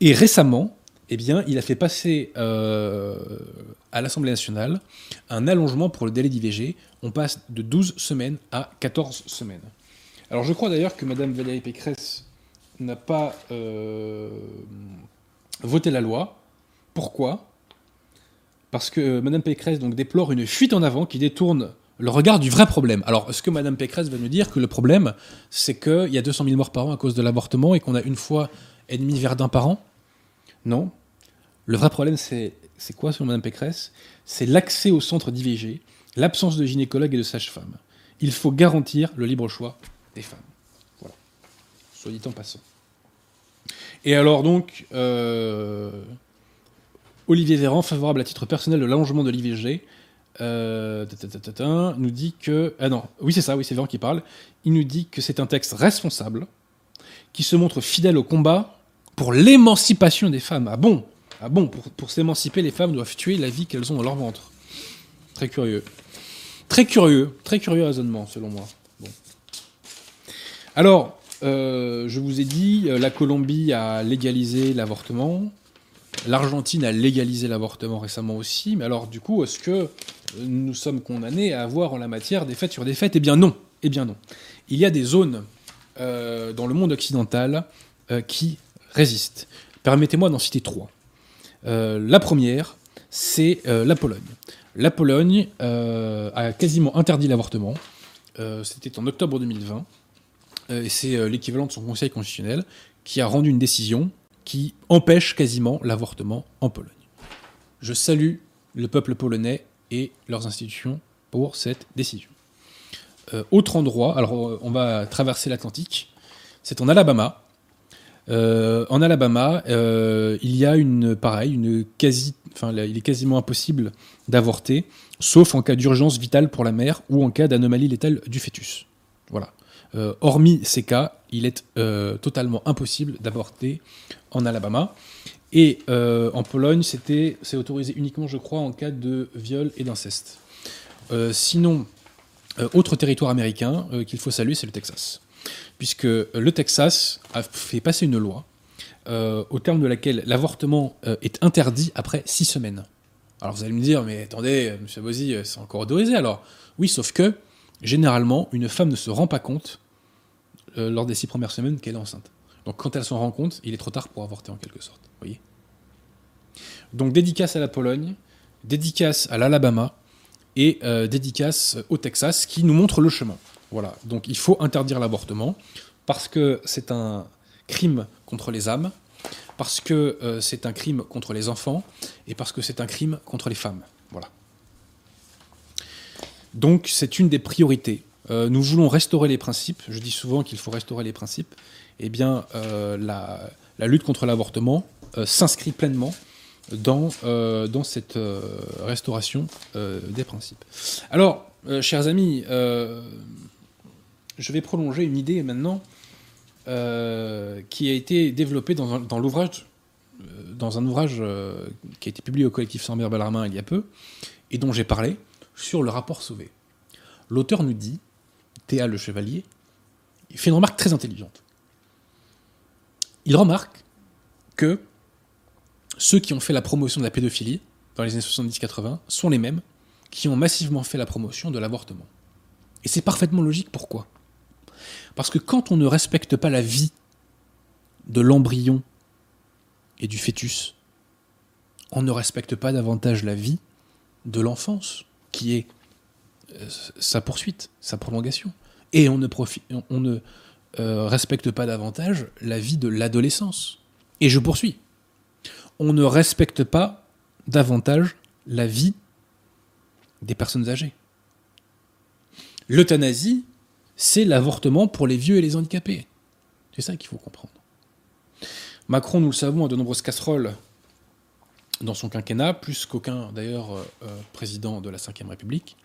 Et récemment, eh bien, il a fait passer euh, à l'Assemblée nationale un allongement pour le délai d'IVG. On passe de 12 semaines à 14 semaines. Alors je crois d'ailleurs que Mme Valérie Pécresse n'a pas euh, voté la loi. Pourquoi? Parce que Mme Pécresse donc, déplore une fuite en avant qui détourne le regard du vrai problème. Alors, est-ce que Mme Pécresse va nous dire que le problème, c'est qu'il y a 200 000 morts par an à cause de l'avortement et qu'on a une fois et demi Verdun par an? Non. Le vrai problème, c'est quoi, selon Mme Pécresse? C'est l'accès au centre d'IVG, l'absence de gynécologue et de sage-femme. Il faut garantir le libre choix des femmes. Voilà. Soit dit en passant. Et alors, donc, euh, Olivier Véran, favorable à titre personnel de l'allongement de l'IVG, euh, nous dit que. Ah non, oui, c'est ça, oui, c'est Véran qui parle. Il nous dit que c'est un texte responsable, qui se montre fidèle au combat pour l'émancipation des femmes. Ah bon? Ah bon, pour, s'émanciper, les femmes doivent tuer la vie qu'elles ont dans leur ventre. Très curieux. Très curieux, très curieux raisonnement, selon moi. Alors, euh, je vous ai dit, euh, la Colombie a légalisé l'avortement. L'Argentine a légalisé l'avortement récemment aussi. Mais alors, du coup, est-ce que nous sommes condamnés à avoir en la matière des fêtes sur des fêtes? Eh bien non. Eh bien non. Il y a des zones euh, dans le monde occidental qui résistent. Permettez-moi d'en citer trois. Euh, la première, c'est euh, la Pologne. La Pologne euh, a quasiment interdit l'avortement. C'était en octobre 2020. et c'est l'équivalent de son conseil constitutionnel qui a rendu une décision qui empêche quasiment l'avortement en Pologne. Je salue le peuple polonais et leurs institutions pour cette décision. Autre endroit, alors on va traverser l'Atlantique, c'est en Alabama. Euh, en Alabama, il y a une pareil, une quasi, enfin, il est quasiment impossible d'avorter, sauf en cas d'urgence vitale pour la mère ou en cas d'anomalie létale du fœtus. Voilà. hormis ces cas, il est totalement impossible d'avorter en Alabama. Et en Pologne, c'est autorisé uniquement, je crois, en cas de viol et d'inceste. sinon, euh, autre territoire américain euh, qu'il faut saluer, c'est le Texas. Puisque le Texas a fait passer une loi euh, au terme de laquelle l'avortement est interdit après six semaines. Alors vous allez me dire, mais attendez, M. Bozy, c'est encore autorisé alors Oui, sauf que, généralement, une femme ne se rend pas compte lors des six premières semaines qu'elle est enceinte. Donc quand elle s'en rend compte, il est trop tard pour avorter en quelque sorte. Voyez Donc dédicace à la Pologne, dédicace à l'Alabama, et euh, dédicace au Texas qui nous montre le chemin. Voilà, donc il faut interdire l'avortement parce que c'est un crime contre les âmes, parce que euh, c'est un crime contre les enfants et parce que c'est un crime contre les femmes. Voilà. Donc c'est une des priorités. Euh, nous voulons restaurer les principes. Je dis souvent qu'il faut restaurer les principes. Eh bien, la, la, lutte contre l'avortement s'inscrit pleinement dans, euh, dans cette euh, restauration euh, des principes. Alors, chers amis, je vais prolonger une idée maintenant qui a été développée dans, dans l'ouvrage dans un ouvrage qui a été publié au collectif Sambert Bellarmin il y a peu, et dont j'ai parlé, sur le rapport Sauvé. L'auteur nous dit, Théa le Chevalier, il fait une remarque très intelligente. Il remarque que ceux qui ont fait la promotion de la pédophilie dans les années 70-80 sont les mêmes qui ont massivement fait la promotion de l'avortement. Et c'est parfaitement logique. Pourquoi? Parce que quand on ne respecte pas la vie de l'embryon et du fœtus, on ne respecte pas davantage la vie de l'enfance, qui est euh, sa poursuite, sa prolongation. Et on ne, euh, respecte pas davantage la vie de l'adolescence. Et je poursuis on ne respecte pas davantage la vie des personnes âgées. L'euthanasie, c'est l'avortement pour les vieux et les handicapés. C'est ça qu'il faut comprendre. Macron, nous le savons, a de nombreuses casseroles dans son quinquennat, plus qu'aucun d'ailleurs euh, euh, président de la Ve République.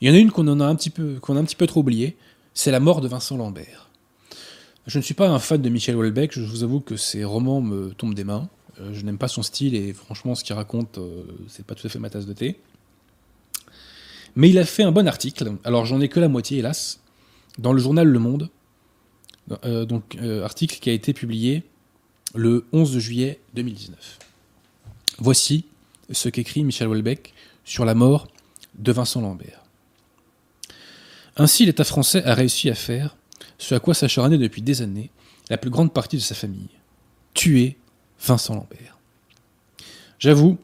Il y en a une qu'on a un petit peu, trop oubliée, c'est la mort de Vincent Lambert. Je ne suis pas un fan de Michel Houellebecq, je vous avoue que ses romans me tombent des mains. Euh, je n'aime pas son style et franchement, ce qu'il raconte, euh, c'est pas tout à fait ma tasse de thé. Mais il a fait un bon article. Alors, j'en ai que la moitié, hélas, dans le journal Le Monde. Euh, donc, article qui a été publié le 11 juillet 2019. Voici ce qu'écrit Michel Houellebecq sur la mort de Vincent Lambert. Ainsi, l'État français a réussi à faire ce à quoi s'acharnait depuis des années la plus grande partie de sa famille tuer Vincent Lambert. J'avoue,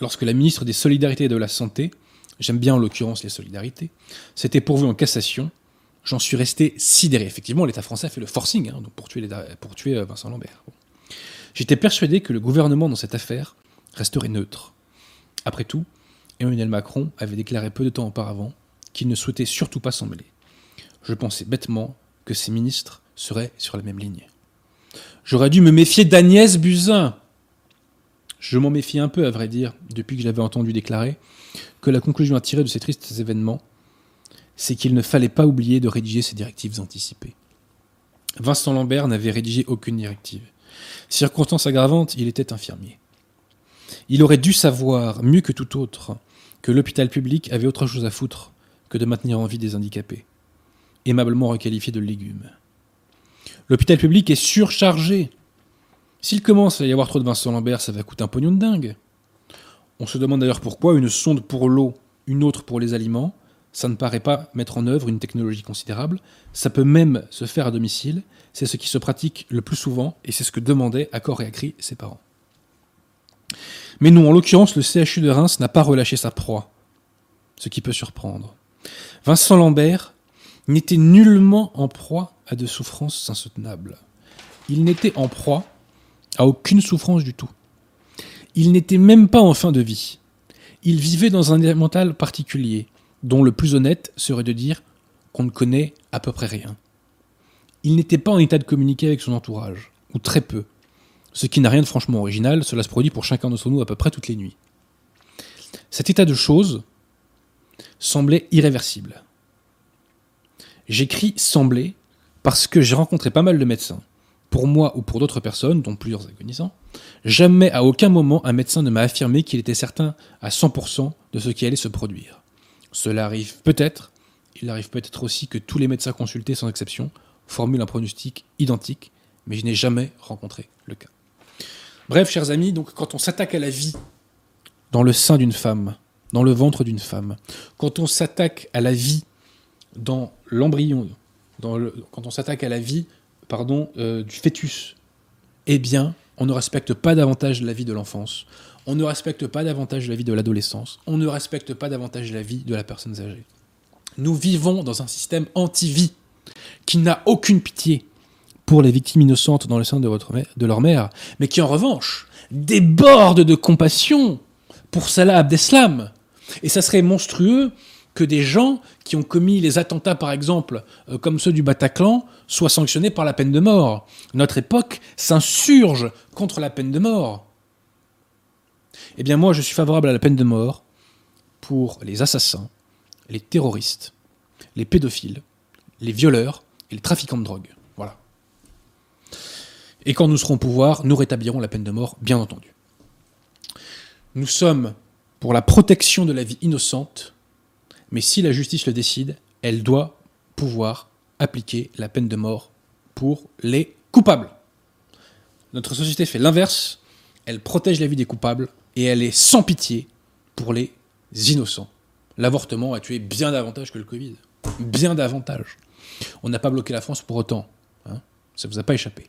lorsque la ministre des Solidarités et de la Santé, j'aime bien en l'occurrence les solidarités, s'était pourvu en cassation, j'en suis resté sidéré. Effectivement, l'État français a fait le forcing hein, pour tuer, euh, Vincent Lambert. J'étais persuadé que le gouvernement dans cette affaire resterait neutre. Après tout, Emmanuel Macron avait déclaré peu de temps auparavant qu'il ne souhaitait surtout pas s'en mêler. Je pensais bêtement que ses ministres seraient sur la même ligne. J'aurais dû me méfier d'Agnès Buzyn. Je m'en méfie un peu, à vrai dire, depuis que j'avais entendu déclarer que la conclusion à tirer de ces tristes événements, c'est qu'il ne fallait pas oublier de rédiger ces directives anticipées. Vincent Lambert n'avait rédigé aucune directive. Circonstance aggravante, il était infirmier. Il aurait dû savoir, mieux que tout autre, que l'hôpital public avait autre chose à foutre que de maintenir en vie des handicapés, aimablement requalifiés de légumes. L'hôpital public est surchargé. S'il commence à y avoir trop de Vincent Lambert, ça va coûter un pognon de dingue. On se demande d'ailleurs pourquoi une sonde pour l'eau, une autre pour les aliments, ça ne paraît pas mettre en œuvre une technologie considérable. Ça peut même se faire à domicile. C'est ce qui se pratique le plus souvent et c'est ce que demandaient à corps et à cri ses parents. Mais non, en l'occurrence, le CHU de Reims n'a pas relâché sa proie, ce qui peut surprendre. Vincent Lambert n'était nullement en proie à de souffrances insoutenables. il n'était en proie à aucune souffrance du tout. Il n'était même pas en fin de vie. Il vivait dans un état mental particulier, dont le plus honnête serait de dire qu'on ne connaît à peu près rien. Il n'était pas en état de communiquer avec son entourage, ou très peu. Ce qui n'a rien de franchement original, cela se produit pour chacun d'entre nous à peu près toutes les nuits. Cet état de choses semblait irréversible. J'écris semblait parce que j'ai rencontré pas mal de médecins, pour moi ou pour d'autres personnes, dont plusieurs agonisants. Jamais à aucun moment un médecin ne m'a affirmé qu'il était certain à 100% de ce qui allait se produire. Cela arrive peut-être, il arrive peut-être aussi que tous les médecins consultés sans exception formulent un pronostic identique, mais je n'ai jamais rencontré le cas. Bref, chers amis, donc quand on s'attaque à la vie dans le sein d'une femme, dans le ventre d'une femme, quand on s'attaque à la vie dans l'embryon, quand on s'attaque à la vie pardon, euh, du fœtus, eh bien, on ne respecte pas davantage la vie de l'enfance, on ne respecte pas davantage la vie de l'adolescence, on ne respecte pas davantage la vie de la personne âgée. Nous vivons dans un système anti-vie qui n'a aucune pitié pour les victimes innocentes dans le sein de, leur mère, mais qui en revanche déborde de compassion pour Salah Abdeslam. Et ça serait monstrueux que des gens qui ont commis les attentats, par exemple, euh, comme ceux du Bataclan, soient sanctionnés par la peine de mort. Notre époque s'insurge contre la peine de mort. Eh bien moi, je suis favorable à la peine de mort pour les assassins, les terroristes, les pédophiles, les violeurs et les trafiquants de drogue. Voilà. Et quand nous serons au pouvoir, nous rétablirons la peine de mort, bien entendu. Nous sommes pour la protection de la vie innocente, mais si la justice le décide, elle doit pouvoir appliquer la peine de mort pour les coupables. Notre société fait l'inverse, elle protège la vie des coupables et elle est sans pitié pour les innocents. L'avortement a tué bien davantage que le Covid. Bien davantage. On n'a pas bloqué la France pour autant. Hein. Ça ne vous a pas échappé.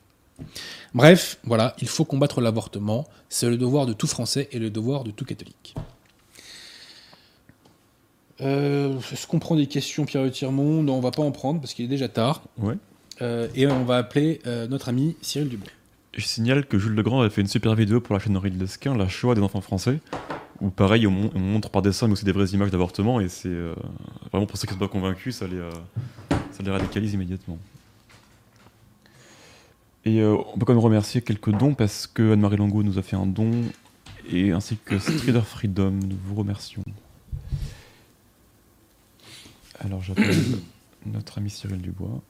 Bref, voilà, il faut combattre l'avortement. C'est le devoir de tout Français et le devoir de tout catholique. Euh, Est-ce qu'on prend des questions, Pierre Tirmont Non, on va pas en prendre parce qu'il est déjà tard. Ouais. Euh, et on va appeler euh, notre ami Cyril Dubois. Je signale que Jules Legrand avait fait une super vidéo pour la chaîne Henri de Lesquin, La Shoah des enfants français, où pareil, on montre par dessin mais aussi des vraies images d'avortement, et c'est euh, vraiment pour ceux qui ne sont pas convaincus, ça les, euh, ça les radicalise immédiatement. Et euh, on peut quand même remercier quelques dons parce que Anne-Marie Longo nous a fait un don, et ainsi que Strider Freedom, nous vous remercions. Alors j'appelle notre ami Cyril Dubois.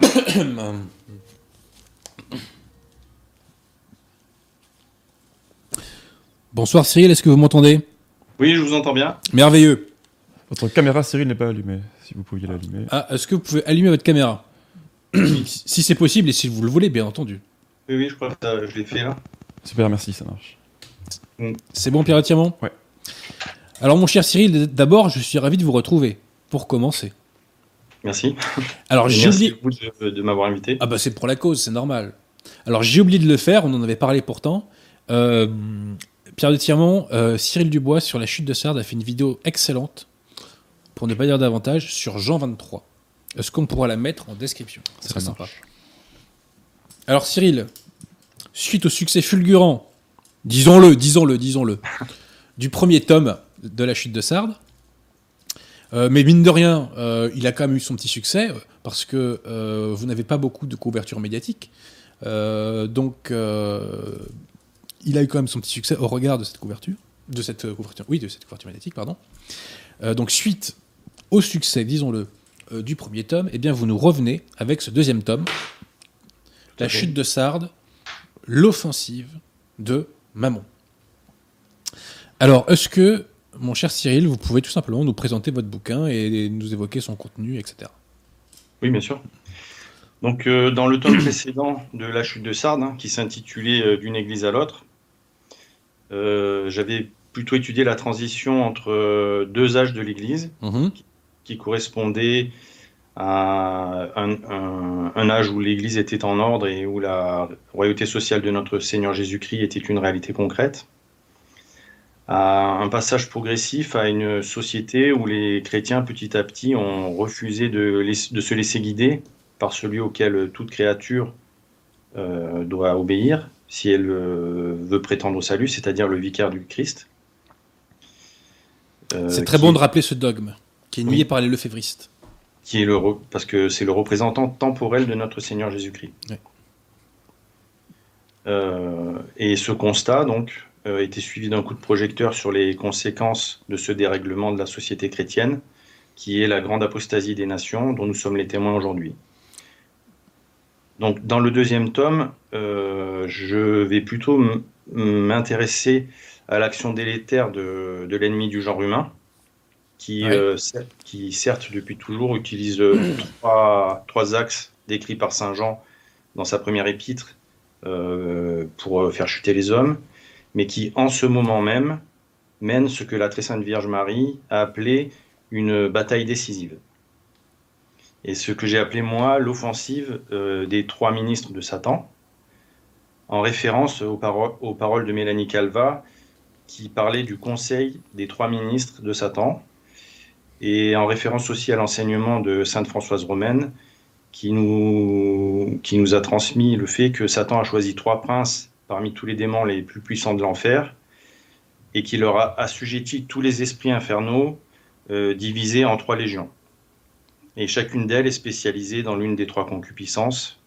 *coughs* Bonsoir Cyril, est-ce que vous m'entendez? Oui, je vous entends bien. Merveilleux. Votre caméra Cyril n'est pas allumée, si vous pouviez l'allumer. Ah, est-ce que vous pouvez allumer votre caméra? Si c'est possible et si vous le voulez, bien entendu. Oui, oui, je crois que ça- je l'ai fait là. Super, merci, ça marche. C'est bon, Pierre Tirmont Ouais. Alors, mon cher Cyril, d'abord, je suis ravi de vous retrouver. Pour commencer. Merci. Alors, j'ai merci oublié. vous de, de m'avoir invité. Ah bah c'est pour la cause, c'est normal. Alors j'ai oublié de le faire, on en avait parlé pourtant. Euh, Pierre de Tirmont, euh, Cyril Dubois sur la chute de Sardes a fait une vidéo excellente, pour ne pas dire davantage, sur Jean 23. Est-ce qu'on pourra la mettre en description? Ça serait sympa. Alors Cyril, suite au succès fulgurant, disons-le, disons-le, disons-le, du premier tome de la chute de Sardes, euh, mais mine de rien, euh, il a quand même eu son petit succès euh, parce que euh, vous n'avez pas beaucoup de couverture médiatique. Donc, il a eu quand même son petit succès au regard de cette couverture, de cette couverture, oui, de cette couverture médiatique, pardon. Donc, suite au succès, disons-le, du premier tome, eh bien, vous nous revenez avec ce deuxième tome, La chute de Sardes, l'offensive de Mammon. Alors, est-ce que, mon cher Cyril, vous pouvez tout simplement nous présenter votre bouquin et nous évoquer son contenu, etc. Oui, bien sûr. Donc, euh, dans le tome *coughs* précédent de La chute de Sardes, hein, qui s'intitulait euh, D'une église à l'autre, euh, j'avais plutôt étudié la transition entre deux âges de l'église, Mhm. qui correspondait à un, un- un âge où l'église était en ordre et où la royauté sociale de notre Seigneur Jésus-Christ était une réalité concrète. À un passage progressif à une société où les chrétiens, petit à petit, ont refusé de, de se laisser guider par celui auquel toute créature euh, doit obéir si elle euh, veut prétendre au salut, c'est-à-dire le vicaire du Christ. Euh, c'est très bon de rappeler ce dogme, qui est nié par les lefévristes. Qui est le parce que c'est le représentant temporel de notre Seigneur Jésus-Christ. et ce constat, donc, été suivi d'un coup de projecteur sur les conséquences de ce dérèglement de la société chrétienne, qui est la grande apostasie des nations dont nous sommes les témoins aujourd'hui. Donc, dans le deuxième tome, euh, je vais plutôt m'intéresser à l'action délétère de, l'ennemi du genre humain, qui, euh, qui, certes, depuis toujours, utilise euh, *clears throat* trois, axes décrits par Saint Jean dans sa première épître pour faire chuter les hommes, mais qui, en ce moment même, mène ce que la très sainte Vierge Marie a appelé une bataille décisive. Et ce que j'ai appelé moi l'offensive euh, des trois ministres de Satan, en référence aux, paroles de Mélanie Calva, qui parlait du conseil des trois ministres de Satan, et en référence aussi à l'enseignement de Sainte Françoise Romaine, qui nous a transmis le fait que Satan a choisi trois princes parmi tous les démons les plus puissants de l'enfer, et qui leur a assujetti tous les esprits infernaux euh, divisés en trois légions. Et chacune d'elles est spécialisée dans l'une des trois concupiscences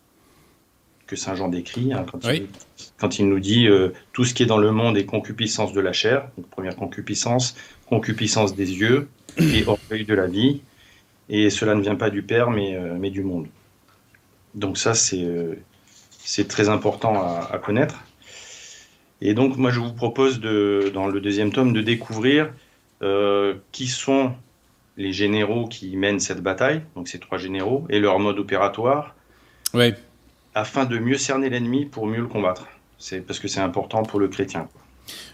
que Saint Jean décrit hein, quand, il, nous dit euh, tout ce qui est dans le monde est concupiscence de la chair, donc première concupiscence, concupiscence des yeux *coughs* et orgueil de la vie. Et cela ne vient pas du Père, mais, euh, mais du monde. Donc ça, c'est c'est très important à, à, connaître. Et donc moi, je vous propose, de, dans le deuxième tome, de découvrir qui sont les généraux qui mènent cette bataille, donc ces trois généraux, et leur mode opératoire, ouais. afin de mieux cerner l'ennemi pour mieux le combattre. C'est parce que c'est important pour le chrétien.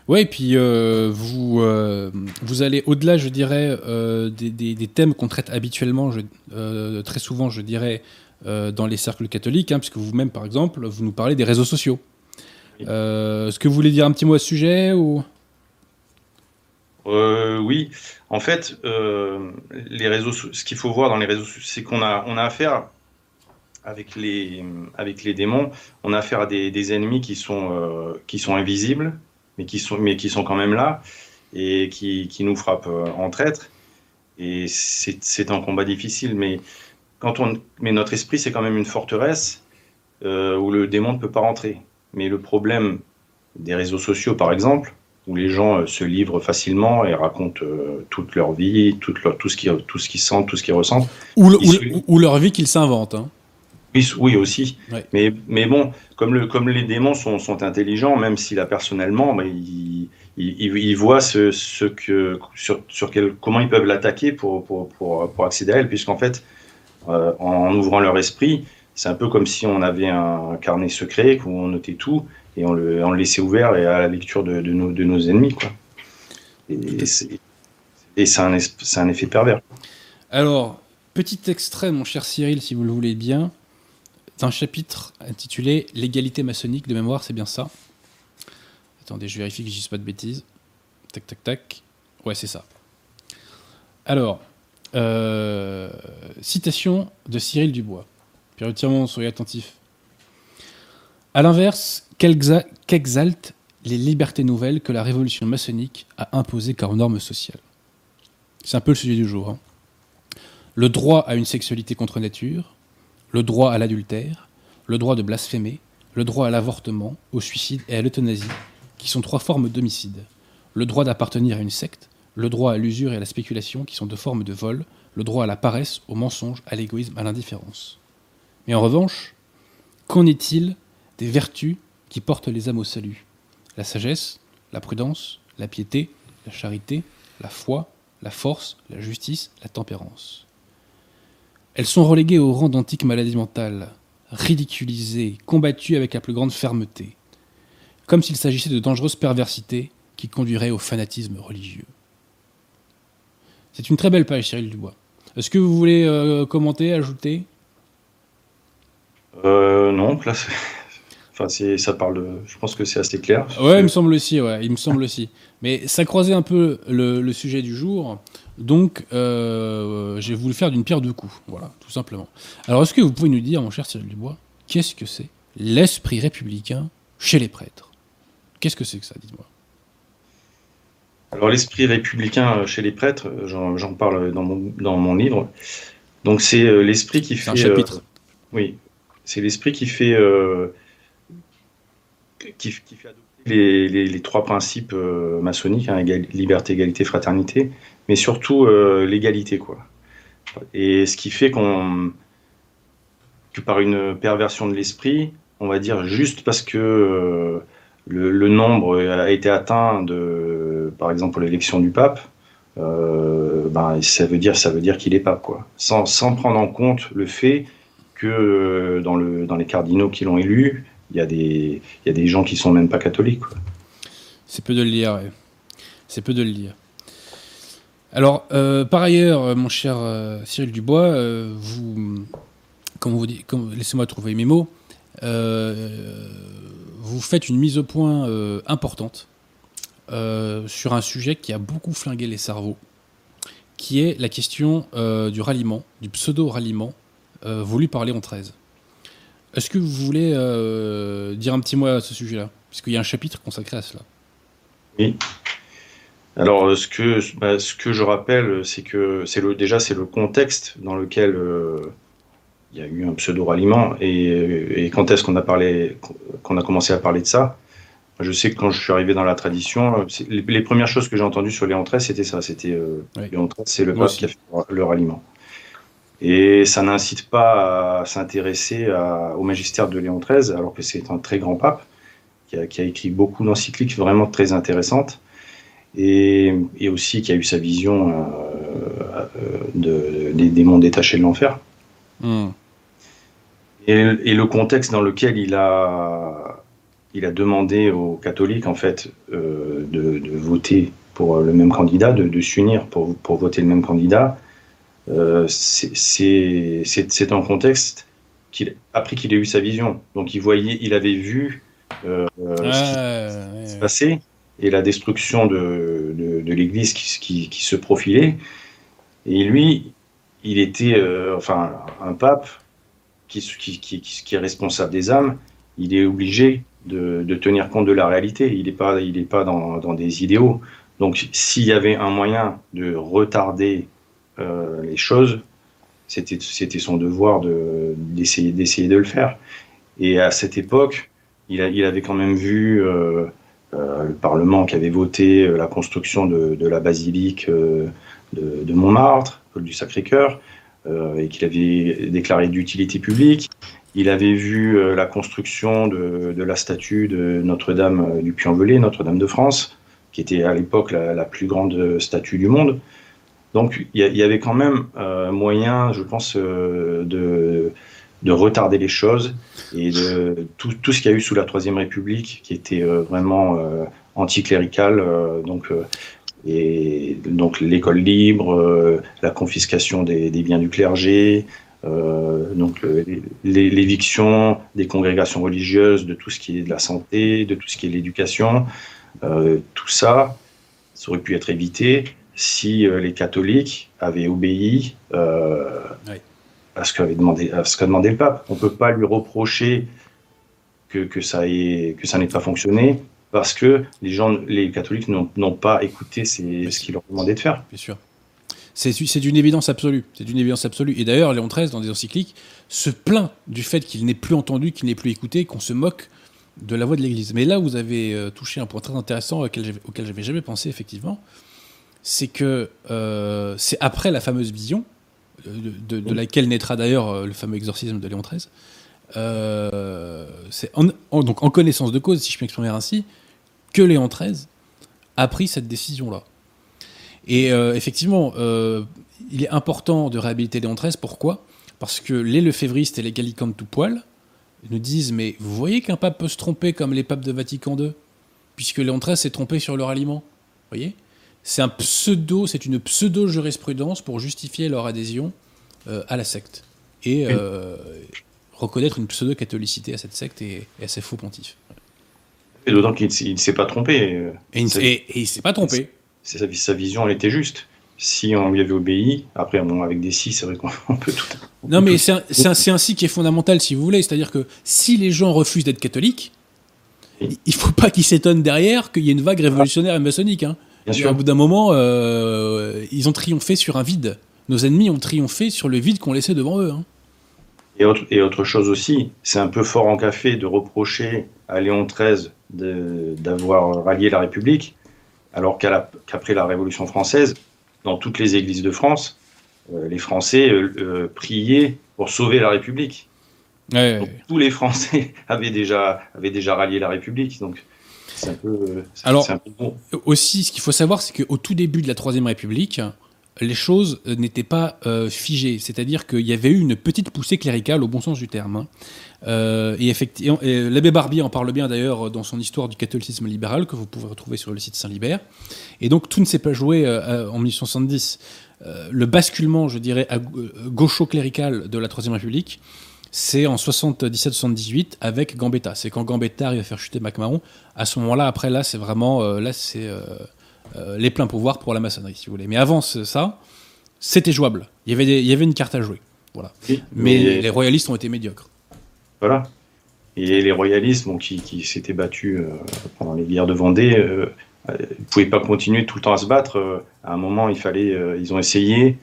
Oui, et puis euh, vous, euh, vous allez au-delà, je dirais, euh, des, des, thèmes qu'on traite habituellement, je, très souvent, je dirais, dans les cercles catholiques, hein, puisque vous-même, par exemple, vous nous parlez des réseaux sociaux. Est-ce que vous voulez dire un petit mot à ce sujet ou? Euh, oui, en fait, euh, les réseaux, ce qu'il faut voir dans les réseaux, c'est qu'on a, on a affaire avec les, avec les démons, on a affaire à des, ennemis qui sont, euh, qui sont invisibles, mais qui sont, mais qui sont quand même là et qui, qui nous frappent en traître. Et c'est un combat difficile, mais quand on, mais notre esprit, c'est quand même une forteresse où le démon ne peut pas rentrer. Mais le problème des réseaux sociaux, par exemple, où les gens euh, se livrent facilement et racontent euh, toute leur vie, toute tout ce qu'ils tout sentent, tout ce qu'ils ressentent. Ou, leur vie qu'ils s'inventent. Hein. Oui, aussi. Mais, mais bon, comme, le, comme les démons sont, sont intelligents, même si là personnellement, bah, ils, ils, voient ce, ce que, sur, sur quel, comment ils peuvent l'attaquer pour, pour, pour, pour, accéder à elle, puisqu'en fait, euh, en ouvrant leur esprit, c'est un peu comme si on avait un carnet secret où on notait tout et on le, on laissait ouvert à la lecture de, de, nos, de nos, ennemis. Quoi. Et c'est un, un, effet pervers. Alors, petit extrait, mon cher Cyril, si vous le voulez bien, d'un chapitre intitulé L'égalité maçonnique de mémoire, c'est bien ça. Attendez, je vérifie que je dise pas de bêtises. Tac, tac, tac. Ouais, c'est ça. Alors, euh, citation de Cyril Dubois. Puis retirement, soyez attentifs. A l'inverse, qu'exalte les libertés nouvelles que la révolution maçonnique a imposées comme normes sociales. C'est un peu le sujet du jour. Hein. Le droit à une sexualité contre nature, le droit à l'adultère, le droit de blasphémer, le droit à l'avortement, au suicide et à l'euthanasie, qui sont trois formes d'homicide, le droit d'appartenir à une secte, le droit à l'usure et à la spéculation, qui sont deux formes de vol, le droit à la paresse, au mensonge, à l'égoïsme, à l'indifférence. Mais en revanche, qu'en est-il des vertus qui portent les âmes au salut? La sagesse, la prudence, la piété, la charité, la foi, la force, la justice, la tempérance. Elles sont reléguées au rang d'antiques maladies mentales, ridiculisées, combattues avec la plus grande fermeté, comme s'il s'agissait de dangereuses perversités qui conduiraient au fanatisme religieux. C'est une très belle page, Cyril Dubois. Est-ce que vous voulez euh, commenter, ajouter? Euh, Non, là, Enfin, c'est, ça parle. De, je pense que c'est assez clair. Ouais, il me semble aussi. Ouais, il me semble aussi. Mais ça croisait un peu le, sujet du jour. Donc, euh, j'ai voulu faire d'une pierre deux coups. Voilà, tout simplement. Alors, est-ce que vous pouvez nous dire, mon cher Cyril Dubois, qu'est-ce que c'est l'esprit républicain chez les prêtres? Qu'est-ce que c'est que ça Dites-moi. Alors, l'esprit républicain euh, chez les prêtres, euh, j'en, parle dans mon, dans mon livre. Donc, c'est l'esprit qui fait. un chapitre. oui, c'est l'esprit qui fait qui, fait adopter les, trois principes euh, maçonniques, hein, liberté, égalité, fraternité, mais surtout euh, l'égalité. quoi. Et ce qui fait qu'on que par une perversion de l'esprit, on va dire juste parce que euh, le, nombre a été atteint de, par exemple, l'élection du pape, ben, ça veut dire, ça veut dire qu'il est pape, quoi. Sans, sans, prendre en compte le fait que dans, le, dans les cardinaux qui l'ont élu, il y, a des, y a des gens qui sont même pas catholiques. C'est peu de le lire, C'est peu de le lire. Alors, euh, par ailleurs, euh, mon cher euh, Cyril Dubois, vous, comme vous dites, laissez-moi trouver mes mots, vous faites une mise au point importante sur un sujet qui a beaucoup flingué les cerveaux, qui est la question du ralliement, du pseudo-ralliement voulu par Léon XIII. Est-ce que vous voulez euh, dire un petit mot à ce sujet-là? Puisqu'il y a un chapitre consacré à cela. Oui. Alors, euh, ce que, bah, ce que je rappelle, c'est que c'est le, déjà, c'est le contexte dans lequel euh, il y a eu un pseudo-ralliement. Et, quand est-ce qu'on a, parlé, qu'on a commencé à parler de ça? Je sais que quand je suis arrivé dans la tradition, les, premières choses que j'ai entendues sur Léon XIII, c'était ça. C'était Léon XIII, c'est le pape qui a fait le ralliement. Et ça n'incite pas à s'intéresser au magistère de Léon XIII, alors que c'est un très grand pape qui a, écrit beaucoup d'encycliques vraiment très intéressantes et, aussi qui a eu sa vision euh, euh, des démons détachés de l'enfer. Hmm. Et, le contexte dans lequel il a, il a demandé aux catholiques en fait euh, de, voter pour le même candidat, de, s'unir pour, pour voter le même candidat, euh, c'est un contexte qu'il, après qu'il ait eu sa vision. Donc il voyait, il avait vu euh, ce qui se passait et la destruction de, de, l'Église qui, qui, se profilait. Et lui, il était, euh, enfin, un pape qui, qui, est responsable des âmes. Il est obligé de, de tenir compte de la réalité. Il n'est pas, il est pas dans, dans des idéaux. Donc, s'il y avait un moyen de retarder euh, les choses, c'était son devoir d'essayer de, de le faire. Et à cette époque, il, avait quand même vu euh, euh, le Parlement qui avait voté la construction de, la basilique de, Montmartre, du Sacré-Cœur, et qu'il avait déclaré d'utilité publique. Il avait vu la construction de, la statue de Notre-Dame du Puy-en-Velay, Notre-Dame de France, qui était à l'époque la, plus grande statue du monde. Donc il y, avait quand même euh, moyen, je pense, euh, de, de, retarder les choses et de tout, ce qu'il y a eu sous la Troisième République, qui était euh, vraiment anticlérical, donc et donc l'école libre, la confiscation des, des, biens du clergé, donc l'éviction des congrégations religieuses, de tout ce qui est de la santé, de tout ce qui est l'éducation, tout ça, ça aurait pu être évité si euh, les catholiques avaient obéi euh, à ce demandé, qu'a demandé le pape. On ne peut pas lui reprocher que, que ça ait, que ça n'ait pas fonctionné parce que les gens, les catholiques n'ont pas écouté ce qu'il leur demandait de faire. Bien sûr. C'est d'une évidence absolue. C'est d'une évidence absolue. Et d'ailleurs, Léon XIII, dans des encycliques, se plaint du fait qu'il n'est plus entendu, qu'il n'est plus écouté, qu'on se moque de la voix de l'Église. Mais là, vous avez euh, touché un point très intéressant auquel j'avais jamais pensé, effectivement c'est que euh, c'est après la fameuse vision, euh, de, laquelle naîtra d'ailleurs euh, le fameux exorcisme de Léon XIII. c'est en, donc en connaissance de cause, si je m'exprimer ainsi, que Léon XIII a pris cette décision-là. Et effectivement, il est important de réhabiliter Léon XIII. Pourquoi? Parce que les lefévristes et les gallicanes tout poil nous disent Mais vous voyez qu'un pape peut se tromper comme les papes de Vatican II Puisque Léon XIII s'est trompé sur leur aliment. Vous voyez? C'est un pseudo, c'est une pseudo jurisprudence pour justifier leur adhésion euh, à la secte. Et euh, reconnaître une pseudo-catholicité à cette secte et, à ces faux pontifs. Et d'autant qu'il ne s'est pas trompé. Euh, et il ne s'est pas trompé. Sa, sa, vision, elle était juste. Si on lui avait obéi, après, avec des si, c'est vrai qu'on *laughs* peut tout. non, mais c'est un, si qui est fondamental, si vous voulez. C'est-à-dire que si les gens refusent d'être catholiques, il il faut pas qu'ils s'étonnent derrière qu'il y ait une vague révolutionnaire et maçonnique. Hein. Au bout d'un moment, euh, ils ont triomphé sur un vide. Nos ennemis ont triomphé sur le vide qu'on laissait devant eux. Hein. Et, autre, et autre chose aussi, c'est un peu fort en café de reprocher à Léon XIII d'avoir rallié la République, alors qu'après la Révolution française, dans toutes les églises de France, euh, les Français euh, priaient pour sauver la République. Tous les Français *laughs* avaient déjà, avaient déjà rallié la République. Donc, c'est un peu. Alors, bon. aussi, ce qu'il faut savoir, c'est qu'au tout début de la Troisième République, les choses n'étaient pas euh, figées. C'est-à-dire qu'il y avait eu une petite poussée cléricale, au bon sens du terme. Hein. Euh, et effectivement, l'abbé Barbier en parle bien d'ailleurs dans son histoire du catholicisme libéral, que vous pouvez retrouver sur le site Saint-Libert. Et donc, tout ne s'est pas joué euh, en 1870. le basculement, je dirais, gaucho-clérical de la Troisième République, c'est en 77-78 avec Gambetta. C'est quand Gambetta arrive à faire chuter MacMahon. À ce moment-là, après, là, c'est vraiment euh, là, c'est euh, euh, les pleins pouvoirs pour la maçonnerie, si vous voulez. Mais avant ça, c'était jouable. Il y avait, il y avait une carte à jouer. Voilà. mais, les royalistes ont été médiocres. Voilà. Et les royalistes, qui, s'étaient battus pendant les guerres de Vendée, ne pouvaient pas continuer tout le temps à se battre. à un moment, il fallait, ils ont essayé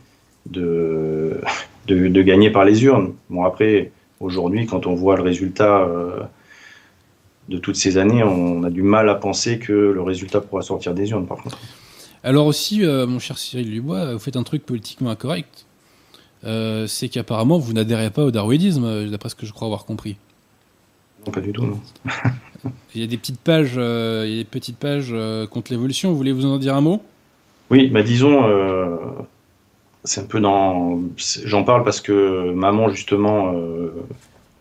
de, *laughs* de, de, gagner par les urnes. Bon, après, Aujourd'hui, quand on voit le résultat euh, de toutes ces années, on a du mal à penser que le résultat pourra sortir des urnes, par contre. Alors aussi, euh, mon cher Cyril Dubois, vous faites un truc politiquement incorrect. Euh, c'est qu'apparemment, vous n'adhérez pas au darwinisme, d'après ce que je crois avoir compris. Non, pas du tout, non. *laughs* il y a des petites pages, il y a des petites pages contre l'évolution. Vous voulez vous en dire un mot? Oui, bah disons, c'est un peu dans. J'en parle parce que maman, justement, euh,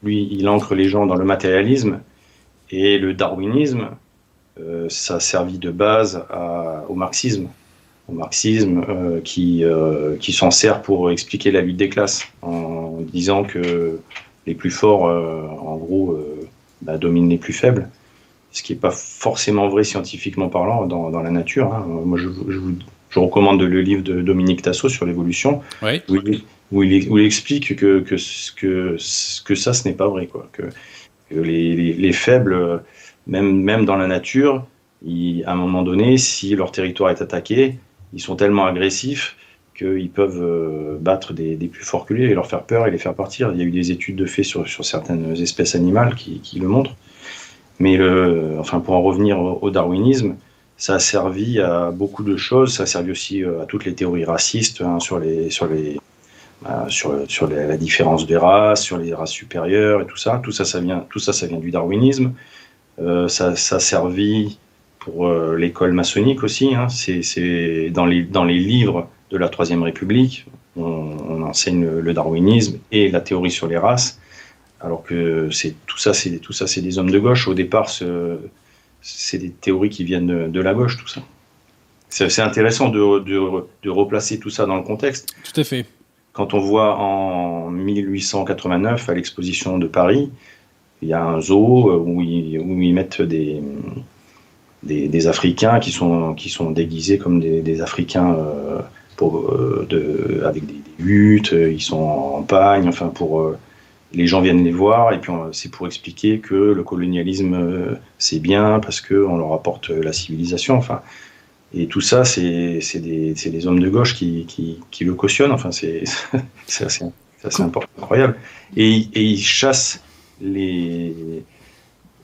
lui, il ancre les gens dans le matérialisme et le darwinisme, euh, ça a servi de base au marxisme. Au marxisme euh, qui, qui s'en sert pour expliquer la lutte des classes en disant que les plus forts, en gros, bah, dominent les plus faibles. Ce qui n'est pas forcément vrai scientifiquement parlant dans, la nature. Hein. Moi, je vous je recommande le livre de Dominique Tasso sur l'évolution, où, il, explique que, que, que, que ça, ce n'est pas vrai. Quoi. Que, les, les, faibles, même, même dans la nature, à un moment donné, si leur territoire est attaqué, ils sont tellement agressifs qu'ils peuvent euh, battre des, des, plus forts que lui et leur faire peur et les faire partir. Il y a eu des études de fait sur, sur certaines espèces animales qui, qui, le montrent. Mais le, enfin, pour en revenir au darwinisme, ça a servi à beaucoup de choses. Ça a servi aussi euh, à toutes les théories racistes hein, sur les sur les euh, sur, sur la différence des races, sur les races supérieures et tout ça. Tout ça, ça vient, tout ça, ça vient du darwinisme. Euh, ça, ça a servi pour l'école maçonnique aussi. Hein. C'est dans les, dans les livres de la Troisième République, on, enseigne le, darwinisme et la théorie sur les races. Alors que tout ça, c'est tout ça, c'est des hommes de gauche. Au départ, ce, c'est des théories qui viennent de la gauche, tout ça. C'est intéressant de, de, replacer tout ça dans le contexte. Tout à fait. Quand on voit en 1889, à l'exposition de Paris, il y a un zoo où ils, où ils mettent des, des, Africains qui sont, qui sont déguisés comme des, Africains euh, pour, euh, de, avec des, huttes, ils sont en pagne, enfin pour... Les gens viennent les voir et puis c'est pour expliquer que le colonialisme euh, c'est bien parce qu'on leur apporte la civilisation. Enfin, et tout ça, c'est des, des, hommes de gauche qui, qui, qui le cautionnent. Enfin, c'est *laughs* assez, incroyable. Et, et, ils chassent les,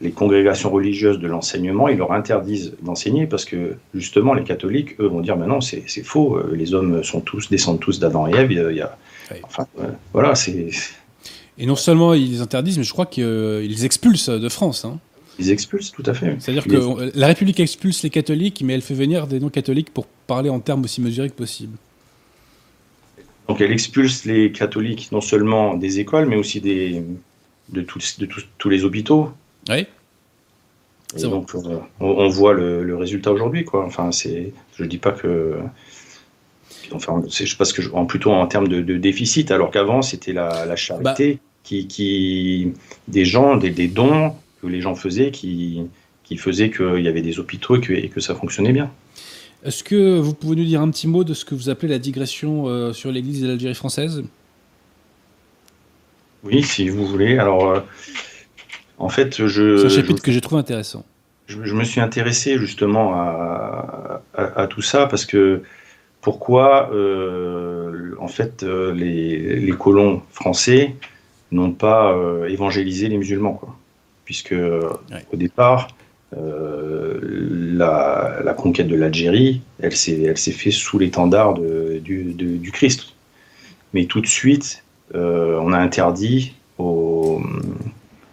les congrégations religieuses de l'enseignement, ils leur interdisent d'enseigner parce que justement les catholiques, eux, vont dire mais non, c'est faux, euh, les hommes sont tous, descendent tous d'Adam et Ève. Il y a, enfin, euh, voilà, c'est et non seulement ils les interdisent, mais je crois qu'ils expulsent de France. Hein. Ils expulsent, tout à fait. C'est-à-dire que la République expulse les catholiques, mais elle fait venir des non-catholiques pour parler en termes aussi mesurés que possible. Donc elle expulse les catholiques non seulement des écoles, mais aussi des, de, tous, de tous, les hôpitaux. Oui. donc on, voit le, résultat aujourd'hui, quoi. Enfin, c'est, je dis pas que enfin, je pense que en, plutôt en termes de, déficit, alors qu'avant c'était la, charité. qui, qui des gens, des, des, dons que les gens faisaient qui, qui faisaient qu'il y avait des hôpitaux et que, et que ça fonctionnait bien. Est-ce que vous pouvez nous dire un petit mot de ce que vous appelez la digression euh, sur l'Église de l'Algérie française? Oui, si vous voulez. Alors, euh, en fait, je. C'est un chapitre que j'ai trouvé intéressant. Je, je, me suis intéressé justement à, à, à, tout ça parce que pourquoi, euh, en fait, euh, les, les, colons français n'ont pas euh, évangélisé les musulmans, quoi. Puisque, ouais. au départ, euh, la, la, conquête de l'Algérie, elle s'est faite sous l'étendard du, du, Christ. Mais tout de suite, on a interdit aux,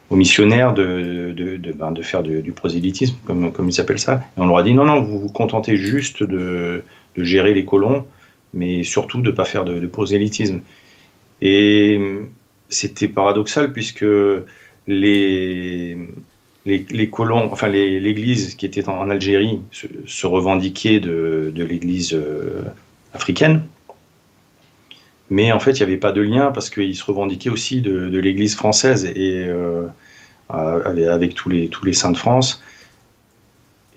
aux missionnaires de, de, de, ben, de faire du, prosélytisme, comme, comme ils appellent ça. Et on leur a dit non, non, vous vous contentez juste de, gérer les colons, mais surtout de ne pas faire de, prosélytisme. Et c'était paradoxal puisque les, les, colons, enfin l'Église qui était en, Algérie se, revendiquait de, de l'Église euh, africaine, mais en fait il n'y avait pas de lien parce qu'ils se revendiquaient aussi de, de l'Église française et euh, avec tous les tous les saints de France.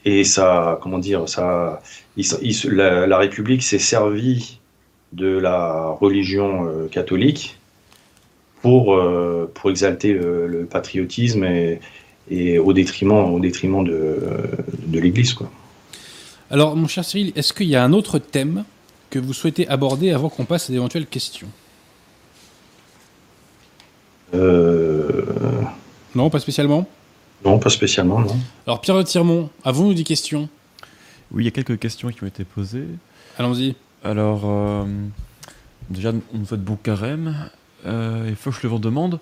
Et ça, comment dire, ça, il, il, la, la, République s'est servie de la religion euh, catholique pour euh, pour exalter le, le patriotisme et et au détriment, au détriment de, de l'Église. Quoi. Alors, mon cher Cyril, est-ce qu'il y a un autre thème que vous souhaitez aborder avant qu'on passe à d'éventuelles questions? Euh... Non, pas spécialement? Non, pas spécialement, non. Alors, Pierre de Tirmont, avons-nous des questions Oui, il y a quelques questions qui ont été posées. Allons-y. Alors, euh, déjà, on nous souhaite bon carême. Euh, et Foch le demande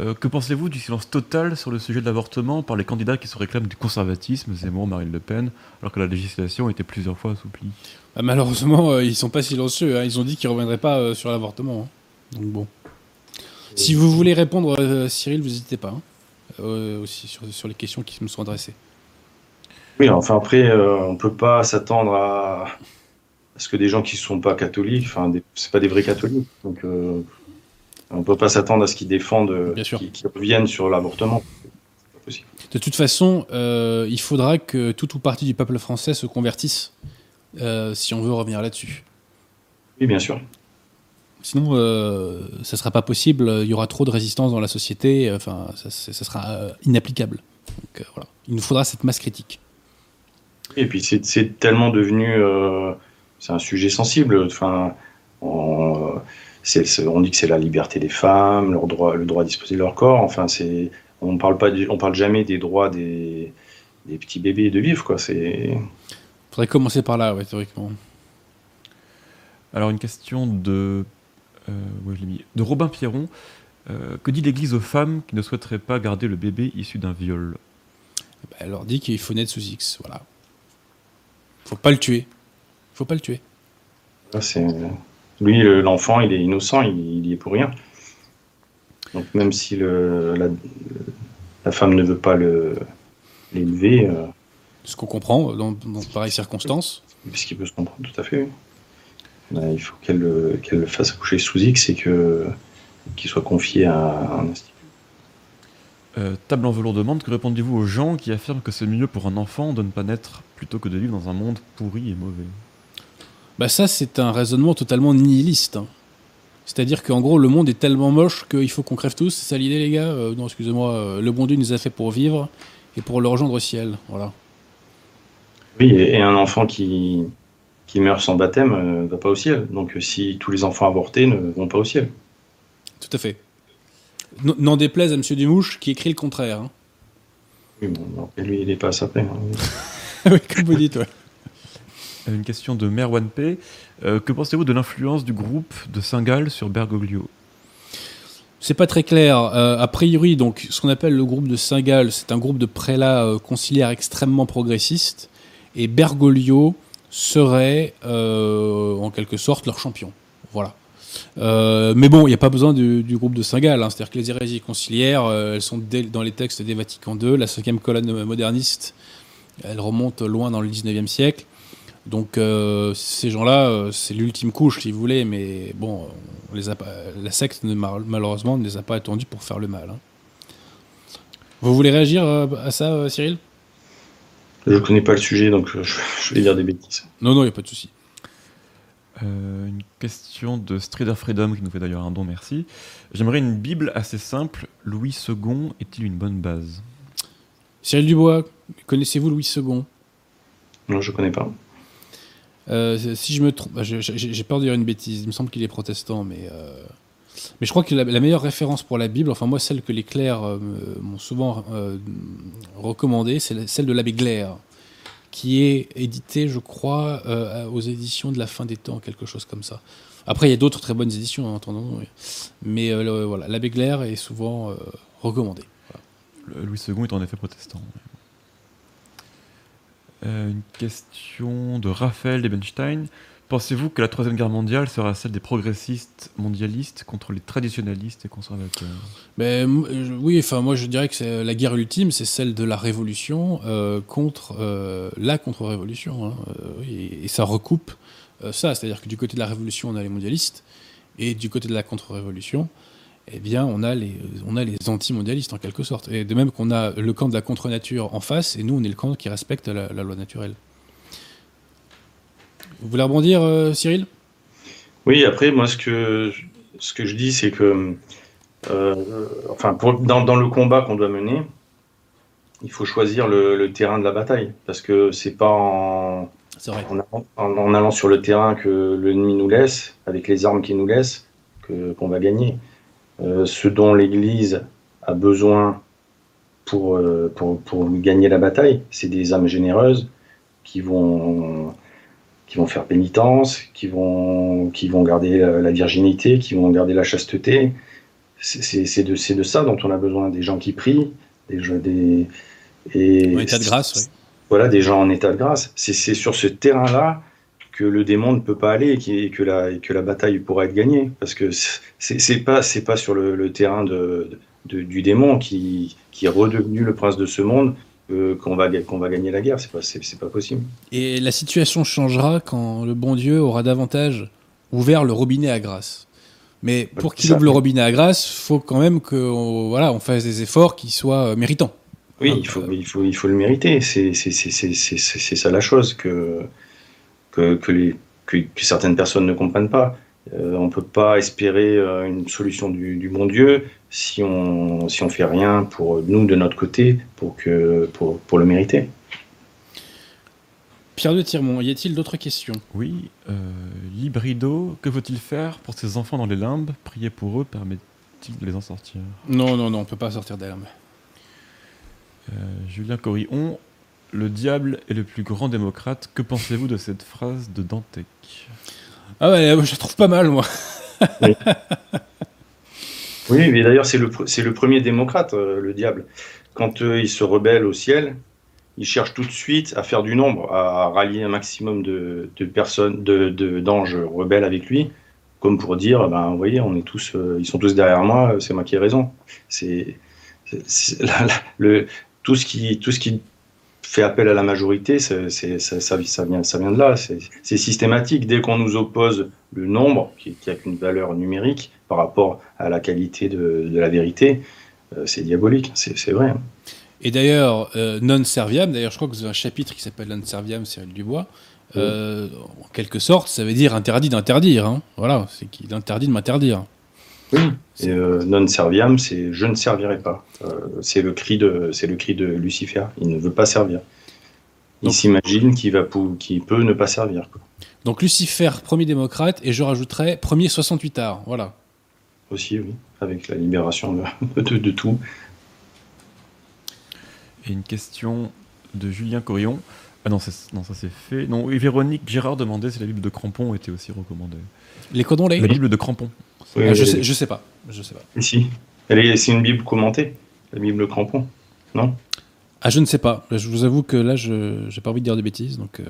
euh, que pensez-vous du silence total sur le sujet de l'avortement par les candidats qui se réclament du conservatisme, Zemmour, Marine Le Pen, alors que la législation a été plusieurs fois assouplie bah, Malheureusement, euh, ils sont pas silencieux. Hein. Ils ont dit qu'ils ne reviendraient pas euh, sur l'avortement. Hein. Donc bon. Si vous voulez répondre, euh, Cyril, vous n'hésitez pas. Hein. Aussi sur, sur, les questions qui me sont adressées. Oui, enfin après, on ne peut pas s'attendre à... à, ce que des gens qui ne sont pas catholiques, enfin, des... c'est pas des vrais catholiques. Donc on ne peut pas s'attendre à ce qu'ils défendent, qu'ils qui reviennent sur l'avortement. De toute façon, euh, il faudra que tout ou partie du peuple français se convertisse euh, si on veut revenir là-dessus. Oui, bien sûr. Sinon, euh, ça ne sera pas possible. Il y aura trop de résistance dans la société. Enfin, ça, ça sera euh, inapplicable. Donc, voilà. Il nous faudra cette masse critique. Et puis, c'est tellement devenu. c'est un sujet sensible. Enfin, on, C est, on dit que c'est la liberté des femmes, leur droit, le droit à disposer de leur corps. Enfin, c'est, on parle pas, on parle jamais des droits des, des petits bébés de vivre, quoi. C'est. Faudrait commencer par là, ouais, théoriquement. Alors une question de, euh, ouais, je mis, de Robin Pierron. Euh, que dit l'Église aux femmes qui ne souhaiteraient pas garder le bébé issu d'un viol bah, Elle leur dit qu'il faut naître sous X, voilà. Faut pas le tuer. Faut pas le tuer. C'est lui, l'enfant, il est innocent, il, il, y est pour rien. Donc même si le, la, la, femme ne veut pas l'élever... Euh, Ce qu'on comprend dans, dans pareilles circonstances. Ce qui peut se comprendre, tout à fait. Oui. Il faut qu'elle qu le fasse accoucher sous X et qu'il qu soit confié à, à un institut. Euh, Table en velours demande que répondez-vous aux gens qui affirment que c'est mieux pour un enfant de ne pas naître plutôt que de vivre dans un monde pourri et mauvais? Bah ça, c'est un raisonnement totalement nihiliste. Hein. C'est-à-dire qu'en gros, le monde est tellement moche qu'il faut qu'on crève tous. C'est ça l'idée, les gars? Euh, Non, excusez-moi. Euh, le bon Dieu nous a fait pour vivre et pour le rejoindre au ciel. Voilà. Oui, et un enfant qui, qui meurt sans baptême ne euh, va pas au ciel. Donc si tous les enfants avortés ne vont pas au ciel. Tout à fait. N'en déplaise à M. Dumouche qui écrit le contraire. Hein. Oui, bon, non, lui, il n'est pas à sa peine. Hein. *laughs* oui, comme vous dites, ouais. Une question de Merwan P. Euh, que pensez-vous de l'influence du groupe de Saint-Gall sur Bergoglio? C'est pas très clair. Euh, a priori, donc, ce qu'on appelle le groupe de Saint-Gall, c'est un groupe de prélats euh, conciliaires extrêmement progressistes, et Bergoglio serait, euh, en quelque sorte, leur champion. Voilà. Euh, mais bon, il n'y a pas besoin du, groupe de Saint-Gall. Hein. C'est-à-dire que les hérésies conciliaires, elles sont dans les textes des Vatican II. La cinquième colonne moderniste, elle remonte loin dans le 19e siècle. Donc euh, ces gens-là, euh, c'est l'ultime couche, si vous voulez, mais bon, la secte, malheureusement, ne les a pas attendus pour faire le mal. hein. Vous voulez réagir euh, à ça, euh, Cyril? Je connais pas le sujet, donc euh, je, *laughs* je vais dire des bêtises. Non, non, il n'y a pas de souci. Euh, une question de Strider Freedom qui nous fait d'ailleurs un don, merci. J'aimerais une Bible assez simple. Louis II est-il une bonne base? Cyril Dubois, connaissez-vous Louis II Non, je connais pas. Euh, si je me trompe, bah, j'ai peur de dire une bêtise. Il me semble qu'il est protestant, mais euh, mais je crois que la, meilleure référence pour la Bible, enfin moi celle que les clercs euh, m'ont souvent euh, recommandée, c'est celle de l'abbé Glaire, qui est éditée, je crois, euh, aux éditions de la fin des temps, quelque chose comme ça. Après, il y a d'autres très bonnes éditions, hein, oui. mais voilà, l'abbé Glaire est souvent recommandé. Louis II est en effet protestant. Une question de Raphaël Ebenstein. Pensez-vous que la Troisième Guerre mondiale sera celle des progressistes mondialistes contre les traditionnalistes et conservateurs? Ben, m- je- oui, enfin moi je dirais que c'est la guerre ultime, c'est celle de la révolution euh, contre euh, la contre-révolution. hein. Euh, et, ça recoupe euh, ça, c'est-à-dire que du côté de la révolution on a les mondialistes et du côté de la contre-révolution, eh bien on a les on a les anti-mondialistes en quelque sorte. Et de même qu'on a le camp de la contre-nature en face et nous on est le camp qui respecte la loi naturelle. Vous voulez rebondir, euh, Cyril? Oui, après, moi, ce que, ce que je dis, c'est que, euh, enfin, pour- dans, dans le combat qu'on doit mener, il faut choisir le, le terrain de la bataille. Parce que c'est pas en, en, allant- en- en allant sur le terrain que l'ennemi nous laisse, avec les armes qu'il nous laisse, qu'on va gagner. Euh, ce dont l'Église a besoin pour, pour, pour gagner la bataille, c'est des âmes généreuses qui vont, qui vont faire pénitence, qui vont, qui vont garder la, virginité, qui vont garder la chasteté. C'est- de, ça dont on a besoin, des gens qui prient, des, gens- des, et En état de grâce, oui. voilà, des gens en état de grâce. C'est sur ce terrain-là que le démon ne peut pas aller et, qui- et que, la, et que la bataille pourra être gagnée. Parce que c'est pas, pas sur le, le terrain de, de- du démon qui, qui est redevenu le prince de ce monde euh, qu'on va, qu'on va gagner la guerre. C'est pas, c'est pas possible. Et la situation changera quand le bon Dieu aura davantage ouvert le robinet à grâce. Mais Bah, pour qu'il ouvre le robinet à grâce, faut quand même qu'on voilà, on fasse des efforts qui soient euh, méritants. Oui, il faut, il faut, il faut le mériter. C'est c'est- c'est- c'est- c'est- c'est- c'est ça la chose que, que, que, les, que, que certaines personnes ne comprennent pas. Euh, on ne peut pas espérer euh, une solution du, du bon Dieu si on si on fait rien pour nous de notre côté pour que pour, pour le mériter. Pierre de Tirmont, y a-t-il d'autres questions? Oui, euh, Librido, que faut-il faire pour ces enfants dans les limbes? Prier pour eux permet-il de les en sortir? Non, non, non, on peut pas sortir d'armes. Euh, Julien Corillon, le diable est le plus grand démocrate. Que pensez-vous de cette phrase de Dantec? Ah ouais, je la trouve pas mal, moi. Oui, *laughs* mais d'ailleurs c'est le le premier démocrate, euh, le diable. Quand euh, il se rebelle au ciel, il cherche tout de suite à faire du nombre, à, rallier un maximum de, de personnes, de d'anges rebelles avec lui, comme pour dire, ben vous voyez, on est tous, euh, ils sont tous derrière moi, c'est moi qui ai raison. C'est *laughs* tout ce qui tout ce qui fait appel à la majorité, c'est, c'est- ça, ça, ça vient, ça vient de là. C'est, c'est systématique. Dès qu'on nous oppose le nombre, qui n'a qu'une valeur numérique par rapport à la qualité de, de la vérité, euh, c'est diabolique. C'est, c'est vrai. Et d'ailleurs, euh, non serviam, d'ailleurs, je crois que vous avez un chapitre qui s'appelle non serviam, Cyril Dubois. Euh, en quelque sorte, ça veut dire interdit d'interdire. hein. Voilà, c'est qu'il interdit de m'interdire. Oui. Et euh, non serviam, c'est je ne servirai pas. Euh, c'est le cri de, c'est le cri de Lucifer. Il ne veut pas servir. Il Donc- s'imagine qu'il va, pou- qu'il peut ne pas servir. quoi. Donc Lucifer, premier démocrate, et je rajouterais premier 68 arts. Voilà. Aussi, oui, avec la libération de, *laughs* de, de tout. Et une question de Julien Corillon. Ah non, c'est- non ça c'est fait. Non, et Véronique Girard demandait si la Bible de Crampon était aussi recommandée. Les codons lait La Bible de Crampon. Oui, Ah, je, sais, je sais pas. Je sais pas. Si. Elle est, c'est une Bible commentée, la Bible Crampon. Non? Ah, je ne sais pas. Je vous avoue que là, je j'ai pas envie de dire de bêtises. Donc, euh,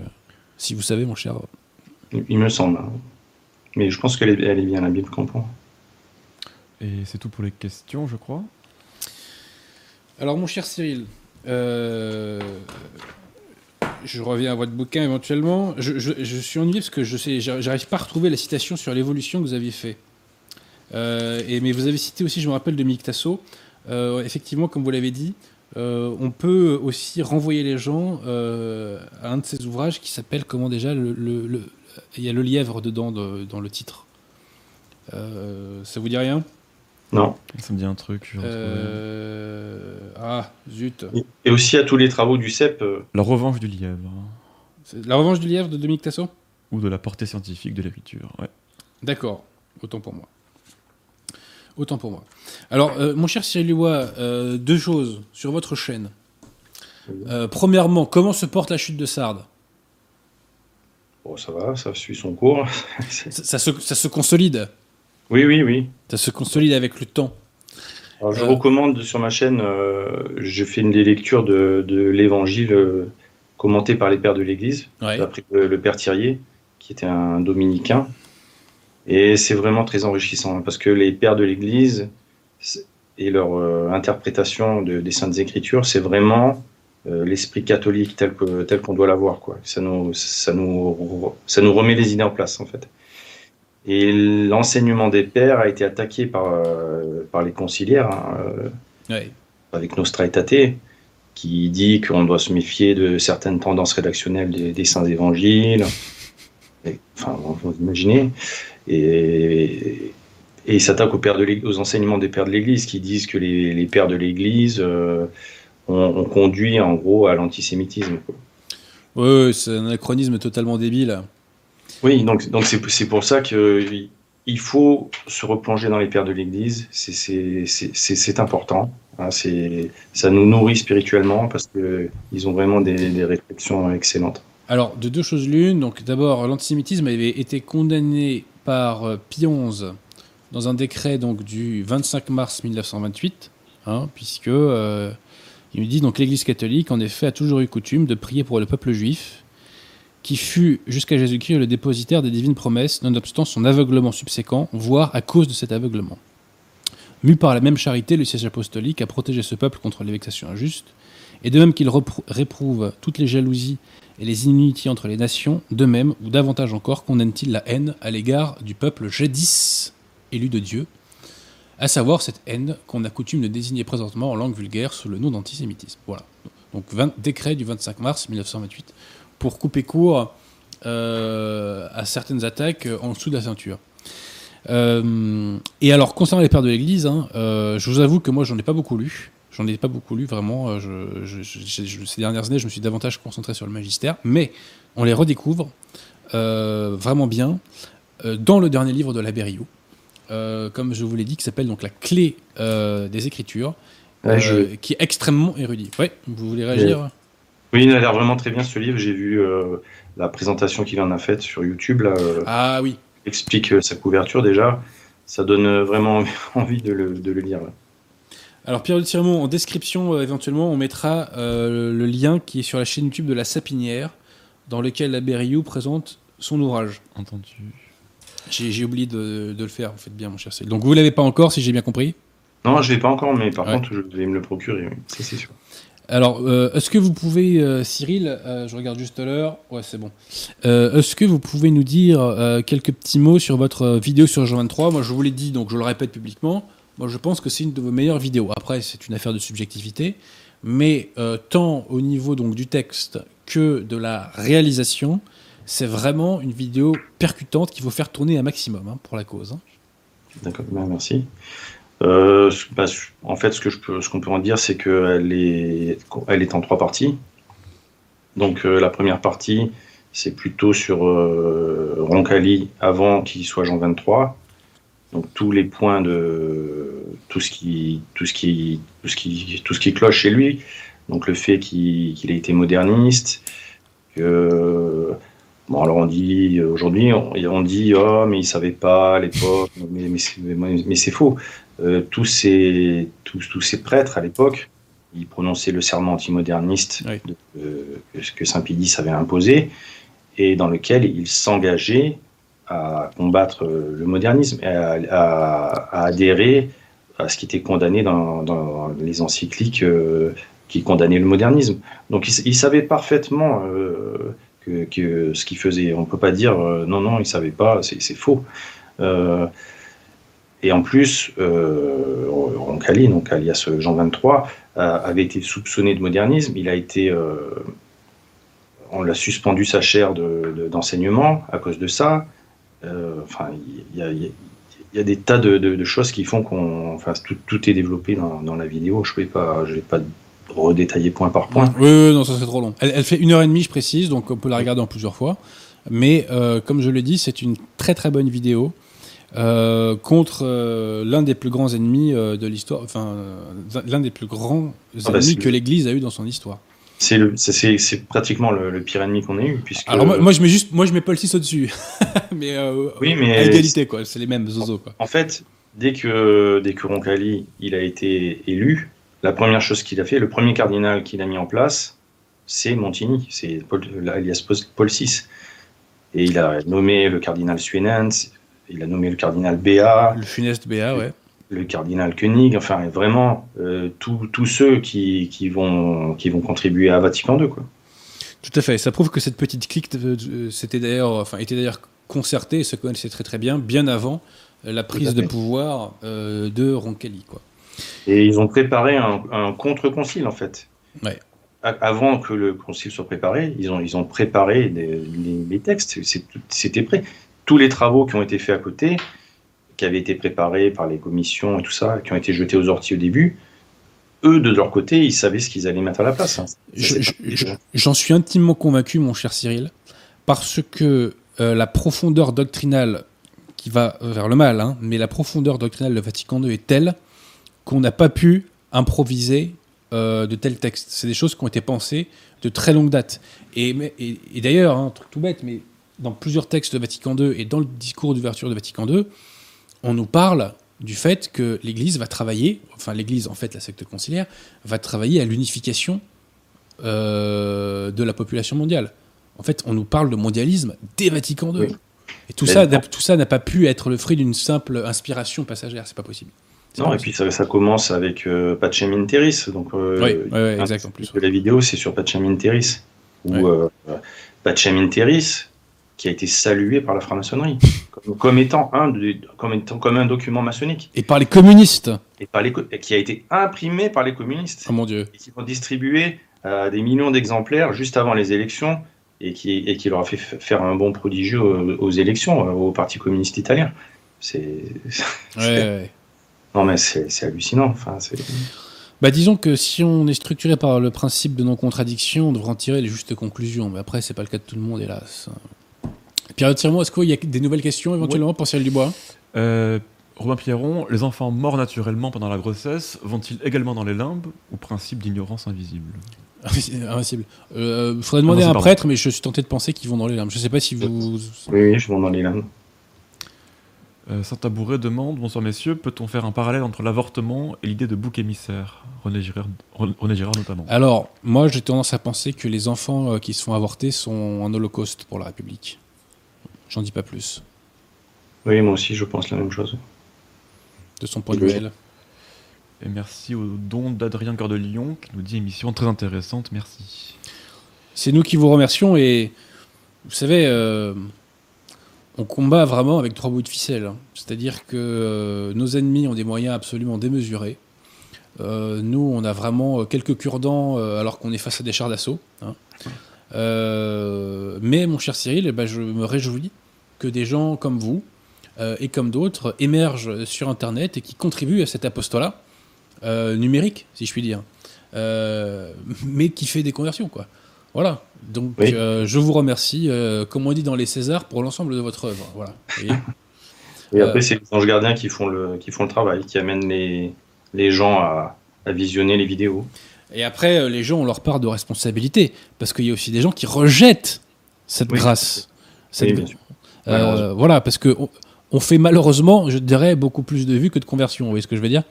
si vous savez, mon cher. Il me semble. hein. Mais je pense qu'elle est, elle est bien, la Bible Crampon. Et c'est tout pour les questions, je crois. Alors, mon cher Cyril, euh, je reviens à votre bouquin éventuellement. Je, je, suis ennuyé parce que je sais, j'arrive pas à retrouver la citation sur l'évolution que vous aviez fait. Et, mais vous avez cité aussi, je me rappelle, de Mick Tasso. effectivement, comme vous l'avez dit, on peut aussi renvoyer les gens à un de ses ouvrages qui s'appelle, comment déjà, le, le, il y a le lièvre dedans dans le titre. ça vous dit rien? Non. Ça me dit un truc. Euh... Ah, zut. Et aussi à tous les travaux du CEP. Euh, la revanche du lièvre. La revanche du lièvre de Dominique Tasso? Ou de la portée scientifique de l'écriture, ouais. D'accord, autant pour moi. Autant pour moi. Alors, euh, mon cher Cyril Leroy, euh, deux choses sur votre chaîne. premièrement, comment se porte la chute de Sardes? Bon, ça va, ça suit son cours. ça, se, ça se consolide? Oui, oui, oui. Ça se consolide avec le temps. je euh. recommande sur ma chaîne, euh, je fais une des lectures de, l'évangile euh, commenté par les pères de l'Église, d'après le, père Thirier, qui était un dominicain. Et c'est vraiment très enrichissant parce que les pères de l'Église et leur interprétation des Saintes Écritures, c'est vraiment l'esprit catholique tel qu'on tel doit l'avoir. Ça nous, ça, nous, ça nous remet les idées en place en fait. Et l'enseignement des pères a été attaqué par, euh, par les conciliaires, hein, euh, avec Nostra Aetate, qui dit qu'on doit se méfier de certaines tendances rédactionnelles des, saints évangiles. enfin, vous imaginez. Et, et il s'attaque aux, aux, enseignements des pères de l'Église, qui disent que les, les pères de l'Église euh, ont, conduit en gros à l'antisémitisme. Oui, c'est un anachronisme totalement débile. Oui, donc donc c'est pour ça qu'il faut se replonger dans les pères de l'Église. C'est important. Hein, ça nous nourrit spirituellement parce qu'ils ont vraiment des, des, réflexions excellentes. Alors, de deux choses l'une. Donc, d'abord, l'antisémitisme avait été condamné par euh, Pie XI dans un décret donc du 25 mars 1928, hein, puisque euh, il nous dit donc l'Église catholique en effet a toujours eu coutume de prier pour le peuple juif qui fut jusqu'à Jésus-Christ le dépositaire des divines promesses, nonobstant son aveuglement subséquent, voire à cause de cet aveuglement. Mu par la même charité, le siège apostolique a protégé ce peuple contre les vexations injustes, et de même qu'il réprouve toutes les jalousies et les inimitiés entre les nations, de même, ou davantage encore, condamne-t-il la haine à l'égard du peuple jadis élu de Dieu, à savoir cette haine qu'on a coutume de désigner présentement en langue vulgaire sous le nom d'antisémitisme. Voilà. Donc, décret du 25 mars 1928 pour couper court euh, à certaines attaques en dessous de la ceinture. Euh, et alors, concernant les pères de l'Église, hein, euh, je vous avoue que moi, j'en ai pas beaucoup lu. J'en ai pas beaucoup lu, vraiment. ces dernières années, je me suis davantage concentré sur le magistère. Mais on les redécouvre vraiment bien dans le dernier livre de la Berriot, comme je vous l'ai dit, qui s'appelle donc La clé des Écritures, qui est extrêmement érudit. Ouais, vous voulez réagir? Oui, il a l'air vraiment très bien ce livre. J'ai vu euh, la présentation qu'il en a faite sur YouTube. Là, euh, ah oui. Explique euh, sa couverture déjà. Ça donne vraiment *laughs* envie de le, de le lire. Alors Pierre de Tiremont, en description éventuellement, on mettra le lien qui est sur la chaîne YouTube de La Sapinière, dans lequel la Berriou présente son ouvrage. Entendu. J'ai oublié de, de, le faire, vous faites bien mon cher Céline. Donc vous ne l'avez pas encore, si j'ai bien compris? Non, je ne l'ai pas encore, mais par contre, je vais me le procurer, oui. c'est sûr. Alors, euh, est-ce que vous pouvez, euh, Cyril, euh, je regarde juste à l'heure, ouais c'est bon, est-ce que vous pouvez nous dire quelques petits mots sur votre vidéo sur Jean 23 Moi je vous l'ai dit, donc je le répète publiquement, moi je pense que c'est une de vos meilleures vidéos. Après c'est une affaire de subjectivité, mais tant au niveau donc, du texte que de la réalisation, c'est vraiment une vidéo percutante qu'il faut faire tourner un maximum hein, pour la cause. Hein. D'accord, merci. Euh, bah, en fait, ce qu'on peut en dire, c'est qu'elle est, en trois parties. Donc euh, la première partie, c'est plutôt sur euh, Roncalli avant qu'il soit Jean 23. Donc tous les points de tout ce qui, tout ce qui, tout ce qui, tout ce qui cloche chez lui. Donc le fait qu'il, ait été moderniste. Que, bon alors on dit aujourd'hui, on, dit oh mais il savait pas à l'époque, mais, mais, mais c'est faux. Euh, tous, ces, tous, tous, ces prêtres à l'époque, ils prononçaient le serment antimoderniste euh, que Saint-Pédis avait imposé et dans lequel ils s'engageaient à combattre le modernisme et à, adhérer à ce qui était condamné dans, les encycliques euh, qui condamnait le modernisme. Donc il, savait parfaitement que, ce qu'il faisait. On ne peut pas dire non, non, il ne savait pas, c'est faux. et en plus, Roncalli, donc alias Jean 23, avait été soupçonné de modernisme. Il a été on l'a suspendu sa chaire d'enseignement à cause de ça. Enfin, il y a, des tas de, choses qui font qu'on, enfin, tout, est développé dans, la vidéo. Je ne vais pas, je vais pas redétailler point par point. Oui, non, ça serait trop long. Elle, fait une heure et demie, je précise, donc on peut la regarder en plusieurs fois. Mais euh, comme je l'ai dit, c'est une très très bonne vidéo. Euh, contre euh, l'un des plus grands ennemis de l'histoire, enfin l'un des plus grands ah bah, ennemis que l'Église a eu dans son histoire c'est pratiquement le, pire ennemi qu'on ait eu. Puisque... Alors moi, je mets juste, moi je mets Paul 6 au-dessus. *laughs* mais, euh, oui, mais à égalité, quoi. C'est les mêmes zozo, quoi. En fait, dès que, dès que Roncalli il a été élu, la première chose qu'il a fait, le premier cardinal qu'il a mis en place, c'est Montigny, c'est alias Paul VI. Et il a nommé le cardinal Suenens, il a nommé le cardinal Béat. Le funeste Béat, ouais le cardinal Koenig, enfin vraiment euh, tous ceux qui, qui, vont, qui vont contribuer à Vatican II. Quoi. Tout à fait. Ça prouve que cette petite clique c'était d'ailleurs, enfin, était d'ailleurs concertée et se connaissait très très bien, bien avant la prise de pouvoir euh, de Roncalli. Quoi. Et ils ont préparé un, contre-concile en fait. Ouais. Avant que le concile soit préparé, ils ont, ils ont préparé les textes, c'était prêt. Tous les travaux qui ont été faits à côté, qui avaient été préparés par les commissions et tout ça, qui ont été jetés aux orties au début, eux, de leur côté, ils savaient ce qu'ils allaient mettre à la place. Hein. J'en suis intimement convaincu, mon cher Cyril, parce que euh, la profondeur doctrinale qui va vers le mal, hein, mais la profondeur doctrinale de Vatican II est telle qu'on n'a pas pu improviser euh, de tels textes. C'est des choses qui ont été pensées de très longue date. Et, et, d'ailleurs, un truc tout bête, mais dans plusieurs textes de Vatican II et dans le discours d'ouverture de Vatican II, on nous parle du fait que l'Église va travailler, enfin l'Église, en fait la secte conciliaire, va travailler à l'unification euh, de la population mondiale. En fait, on nous parle de mondialisme dès Vatican II. Et tout ça, tout ça n'a pas pu être le fruit d'une simple inspiration passagère, c'est pas possible. Non, et puis ça, commence avec euh, Pacem. Donc, euh, oui, exact, en plus. La vidéo, c'est sur Pacem Terris. Où euh, Pacem Terris, qui a été salué par la franc-maçonnerie comme, étant un comme étant comme un document maçonnique. Et par les communistes. Et par les qui a été imprimé par les communistes. Oh mon dieu. Et qui ont distribué euh, des millions d'exemplaires juste avant les élections et qui et qui leur a fait faire un bon prodigieux aux, élections euh, au parti communiste italien. C'est ouais, *laughs* non mais c'est hallucinant. Enfin c'est bah, disons que si on est structuré par le principe de non-contradiction, on devrait en tirer les justes conclusions. Mais après, c'est pas le cas de tout le monde, hélas. Pierre Tiremont, est-ce qu'il y a des nouvelles questions éventuellement pour Cyril Dubois? Euh, Robin Pierron, les enfants morts naturellement pendant la grossesse vont-ils également dans les limbes ou principe d'ignorance invisible? Invincible. Il euh, faudrait demander à un prêtre, mais je suis tenté de penser qu'ils vont dans les limbes. Je ne sais pas si vous. Oui, je vais dans les limbes. Euh, Saint-Tabouret demande Bonsoir messieurs, peut-on faire un parallèle entre l'avortement et l'idée de bouc émissaire? René Girard, René Girard, notamment. Alors, moi j'ai tendance à penser que les enfants euh, qui se font avorter sont un holocauste pour la République. J'en dis pas plus. Oui, moi aussi, je pense la même chose. De son point de vue. Et merci au don d'Adrien Cœur de Lyon qui nous dit émission très intéressante. Merci. C'est nous qui vous remercions et vous savez, euh, on combat vraiment avec trois bouts de ficelle. Hein. C'est-à-dire que euh, nos ennemis ont des moyens absolument démesurés. Euh, nous, on a vraiment quelques cure-dents alors qu'on est face à des chars d'assaut. Hein. mais mon cher Cyril, eh ben, je me réjouis que des gens comme vous euh, et comme d'autres émergent sur Internet et qui contribuent à cet apostolat euh, numérique, si je puis dire, euh, mais qui fait des conversions, quoi. Voilà. Donc, je vous remercie, comme on dit dans les Césars, pour l'ensemble de votre œuvre. Voilà. et après, c'est les anges gardiens qui font le, qui font le travail, qui amènent les, les gens à, à visionner les vidéos. Et après, les gens ont leur part de responsabilité, parce qu'il y a aussi des gens qui rejettent cette grâce. Cette, euh, voilà, parce que on, fait malheureusement, je dirais, beaucoup plus de vues que de conversions. Vous voyez ce que je veux dire?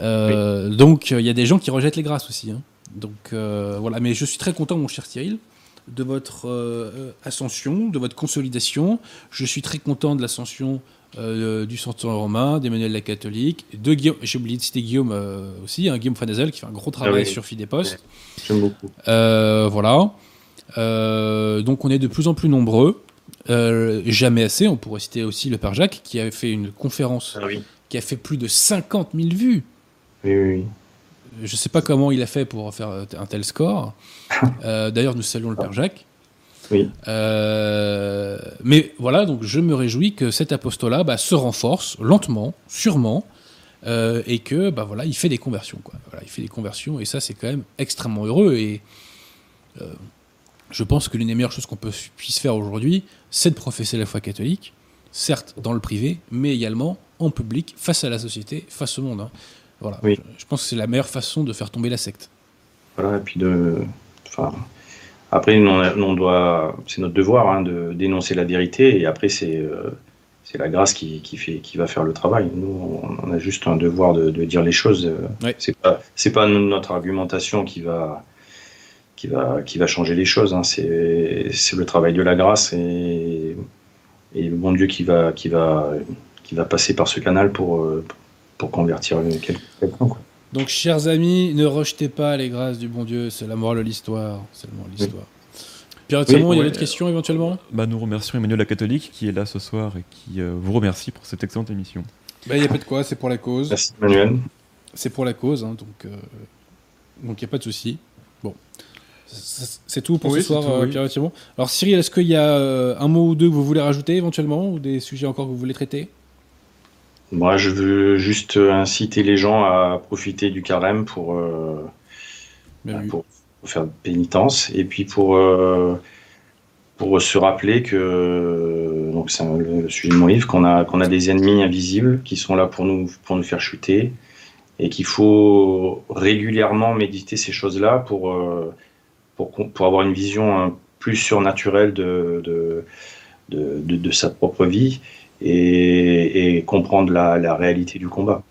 Euh, Donc, il y a des gens qui rejettent les grâces aussi. Hein. Donc, euh, voilà. Mais je suis très content, mon cher Cyril, de votre euh, ascension, de votre consolidation. Je suis très content de l'ascension euh, du Centre romain, d'Emmanuel la catholique, de Guillaume, j'ai oublié de citer Guillaume euh, aussi, hein, Guillaume Fanazel qui fait un gros travail Ah oui. sur Fidepost. J'aime beaucoup. Euh, voilà. Euh, donc on est de plus en plus nombreux. Euh, jamais assez. On pourrait citer aussi le Père Jacques qui avait fait une conférence Ah oui. qui a fait plus de 50 000 vues. Oui, oui, oui. Je ne sais pas comment il a fait pour faire un tel score. *laughs* Euh, D'ailleurs, nous saluons le Père Jacques. Oui. Euh, mais voilà, donc je me réjouis que cet apostolat bah, se renforce lentement, sûrement, euh, et que bah voilà, il fait des conversions. Quoi. Voilà, il fait des conversions, et ça c'est quand même extrêmement heureux. Et euh, je pense que l'une des meilleures choses qu'on puisse faire aujourd'hui, c'est de professer la foi catholique, certes dans le privé, mais également en public, face à la société, face au monde. hein. Voilà, Oui. je, je pense que c'est la meilleure façon de faire tomber la secte. Voilà, et puis de. Enfin, après, on, a- on doit. C'est notre devoir hein, de dénoncer la vérité, et après, c'est. euh, c'est la grâce qui, qui, fait, qui va faire le travail. Nous, on, on a juste un devoir de, de dire les choses. euh, Ouais. C'est pas, c'est pas notre argumentation qui va, qui va, qui va changer les choses. hein. C'est, c'est le travail de la grâce et, et le bon Dieu qui va, qui va, qui va passer par ce canal pour, euh, pour convertir quel- quelqu'un. Donc, chers amis, ne rejetez pas les grâces du bon Dieu, c'est la morale de l'histoire. C'est l'histoire. Pierre Timon, Oui, il y a ouais. d'autres questions éventuellement? Bah, nous remercions Emmanuel la catholique qui est là ce soir et qui euh, vous remercie pour cette excellente émission. Bah, Il n'y a pas de quoi, c'est pour la cause. Merci Manuel. C'est pour la cause, hein, donc euh, donc il n'y a pas de souci. Bon, c'est tout pour Oui, ce soir, tout, euh, oui. Pierre Timon. Alors, Cyril, est-ce qu'il y a euh, un mot ou deux que vous voulez rajouter éventuellement, ou des sujets encore que vous voulez traiter? Moi, je veux juste inciter les gens à profiter du carême pour, euh, pour, faire pénitence et puis pour, euh, pour se rappeler que, donc c'est un- le, sujet de mon livre, qu'on a, qu'on a des ennemis invisibles qui sont là pour nous, pour nous faire chuter et qu'il faut régulièrement méditer ces choses-là pour, euh, pour, avoir une vision hein, plus surnaturelle de, de, de, de- de sa propre vie et, et comprendre la, la réalité du combat.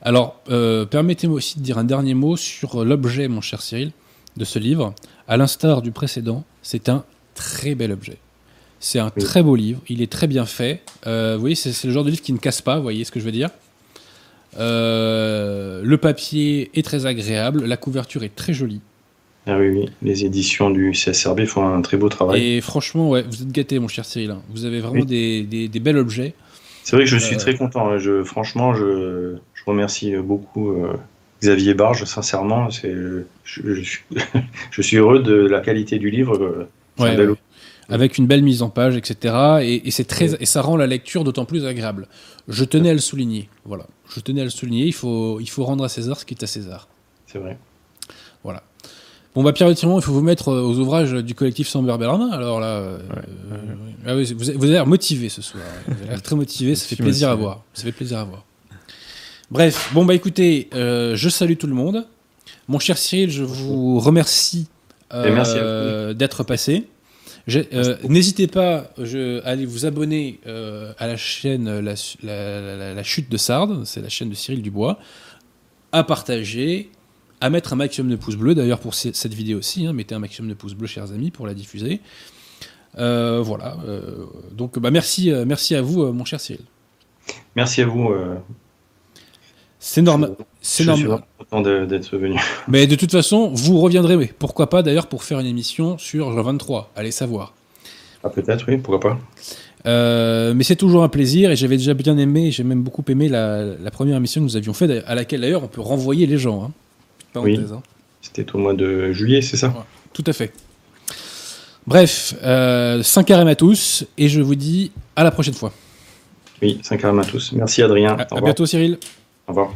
Alors, euh, permettez-moi aussi de dire un dernier mot sur l'objet, mon cher Cyril, de ce livre. À l'instar du précédent, c'est un très bel objet. C'est un Oui. très beau livre, il est très bien fait. Euh, vous voyez, c'est c'est le genre de livre qui ne casse pas, vous voyez ce que je veux dire Euh, Le papier est très agréable, la couverture est très jolie. Ah oui, oui, les éditions du CSRB font un très beau travail. Et franchement, ouais, vous êtes gâté, mon cher Cyril. hein. Vous avez vraiment Oui. des, des, des bels objets. C'est vrai que je suis Euh, très content. hein. Je, franchement, je, je remercie beaucoup euh, Xavier Barge, sincèrement. C'est, je, je suis, *laughs* je suis heureux de la qualité du livre. euh, Ouais, ouais. avec une belle mise en page, etc. Et, et c'est très, et ça rend la lecture d'autant plus agréable. Je tenais à le souligner. Voilà, je tenais à le souligner. Il faut, il faut rendre à César ce qui est à César. C'est vrai. Bon bah Pierre il faut vous mettre euh, aux ouvrages du collectif Samber Berlin. Alors là, euh, euh, ah vous, avez- vous avez l'air motivé ce soir. Vous avez l'air très motivé. Ça fait plaisir à voir. Ça fait plaisir à voir. Bref, bon bah écoutez, euh, je salue tout le monde. Mon cher Cyril, je vous remercie euh, d'être passé. Euh, N'hésitez pas je, à aller vous abonner euh, à la chaîne la, la- la- la Chute de Sardes, c'est la chaîne de Cyril Dubois, à partager, à mettre un maximum de pouces bleus, d'ailleurs pour ce- cette vidéo aussi, hein, mettez un maximum de pouces bleus, chers amis, pour la diffuser. Euh, voilà, euh, donc bah, merci, euh, merci à vous, mon cher Cyril. Merci à vous. C'est normal. C'est normal. d'être venu. *laughs* Mais de toute façon, vous reviendrez, oui. pourquoi pas d'ailleurs pour faire une émission sur le 23, allez savoir. Ah, peut-être, oui, pourquoi pas. Euh, mais c'est toujours un plaisir et j'avais déjà bien aimé, j'ai même beaucoup aimé la, la première émission que nous avions faite, à laquelle d'ailleurs on peut renvoyer les gens. Hein. Parenthèse, hein. C'était au mois de juillet, c'est ça Tout à fait. Bref, euh, 5 carèmes à tous et je vous dis à la prochaine fois. Oui, 5 carèmes à tous. Merci Adrien. À, à bientôt Cyril. Au revoir.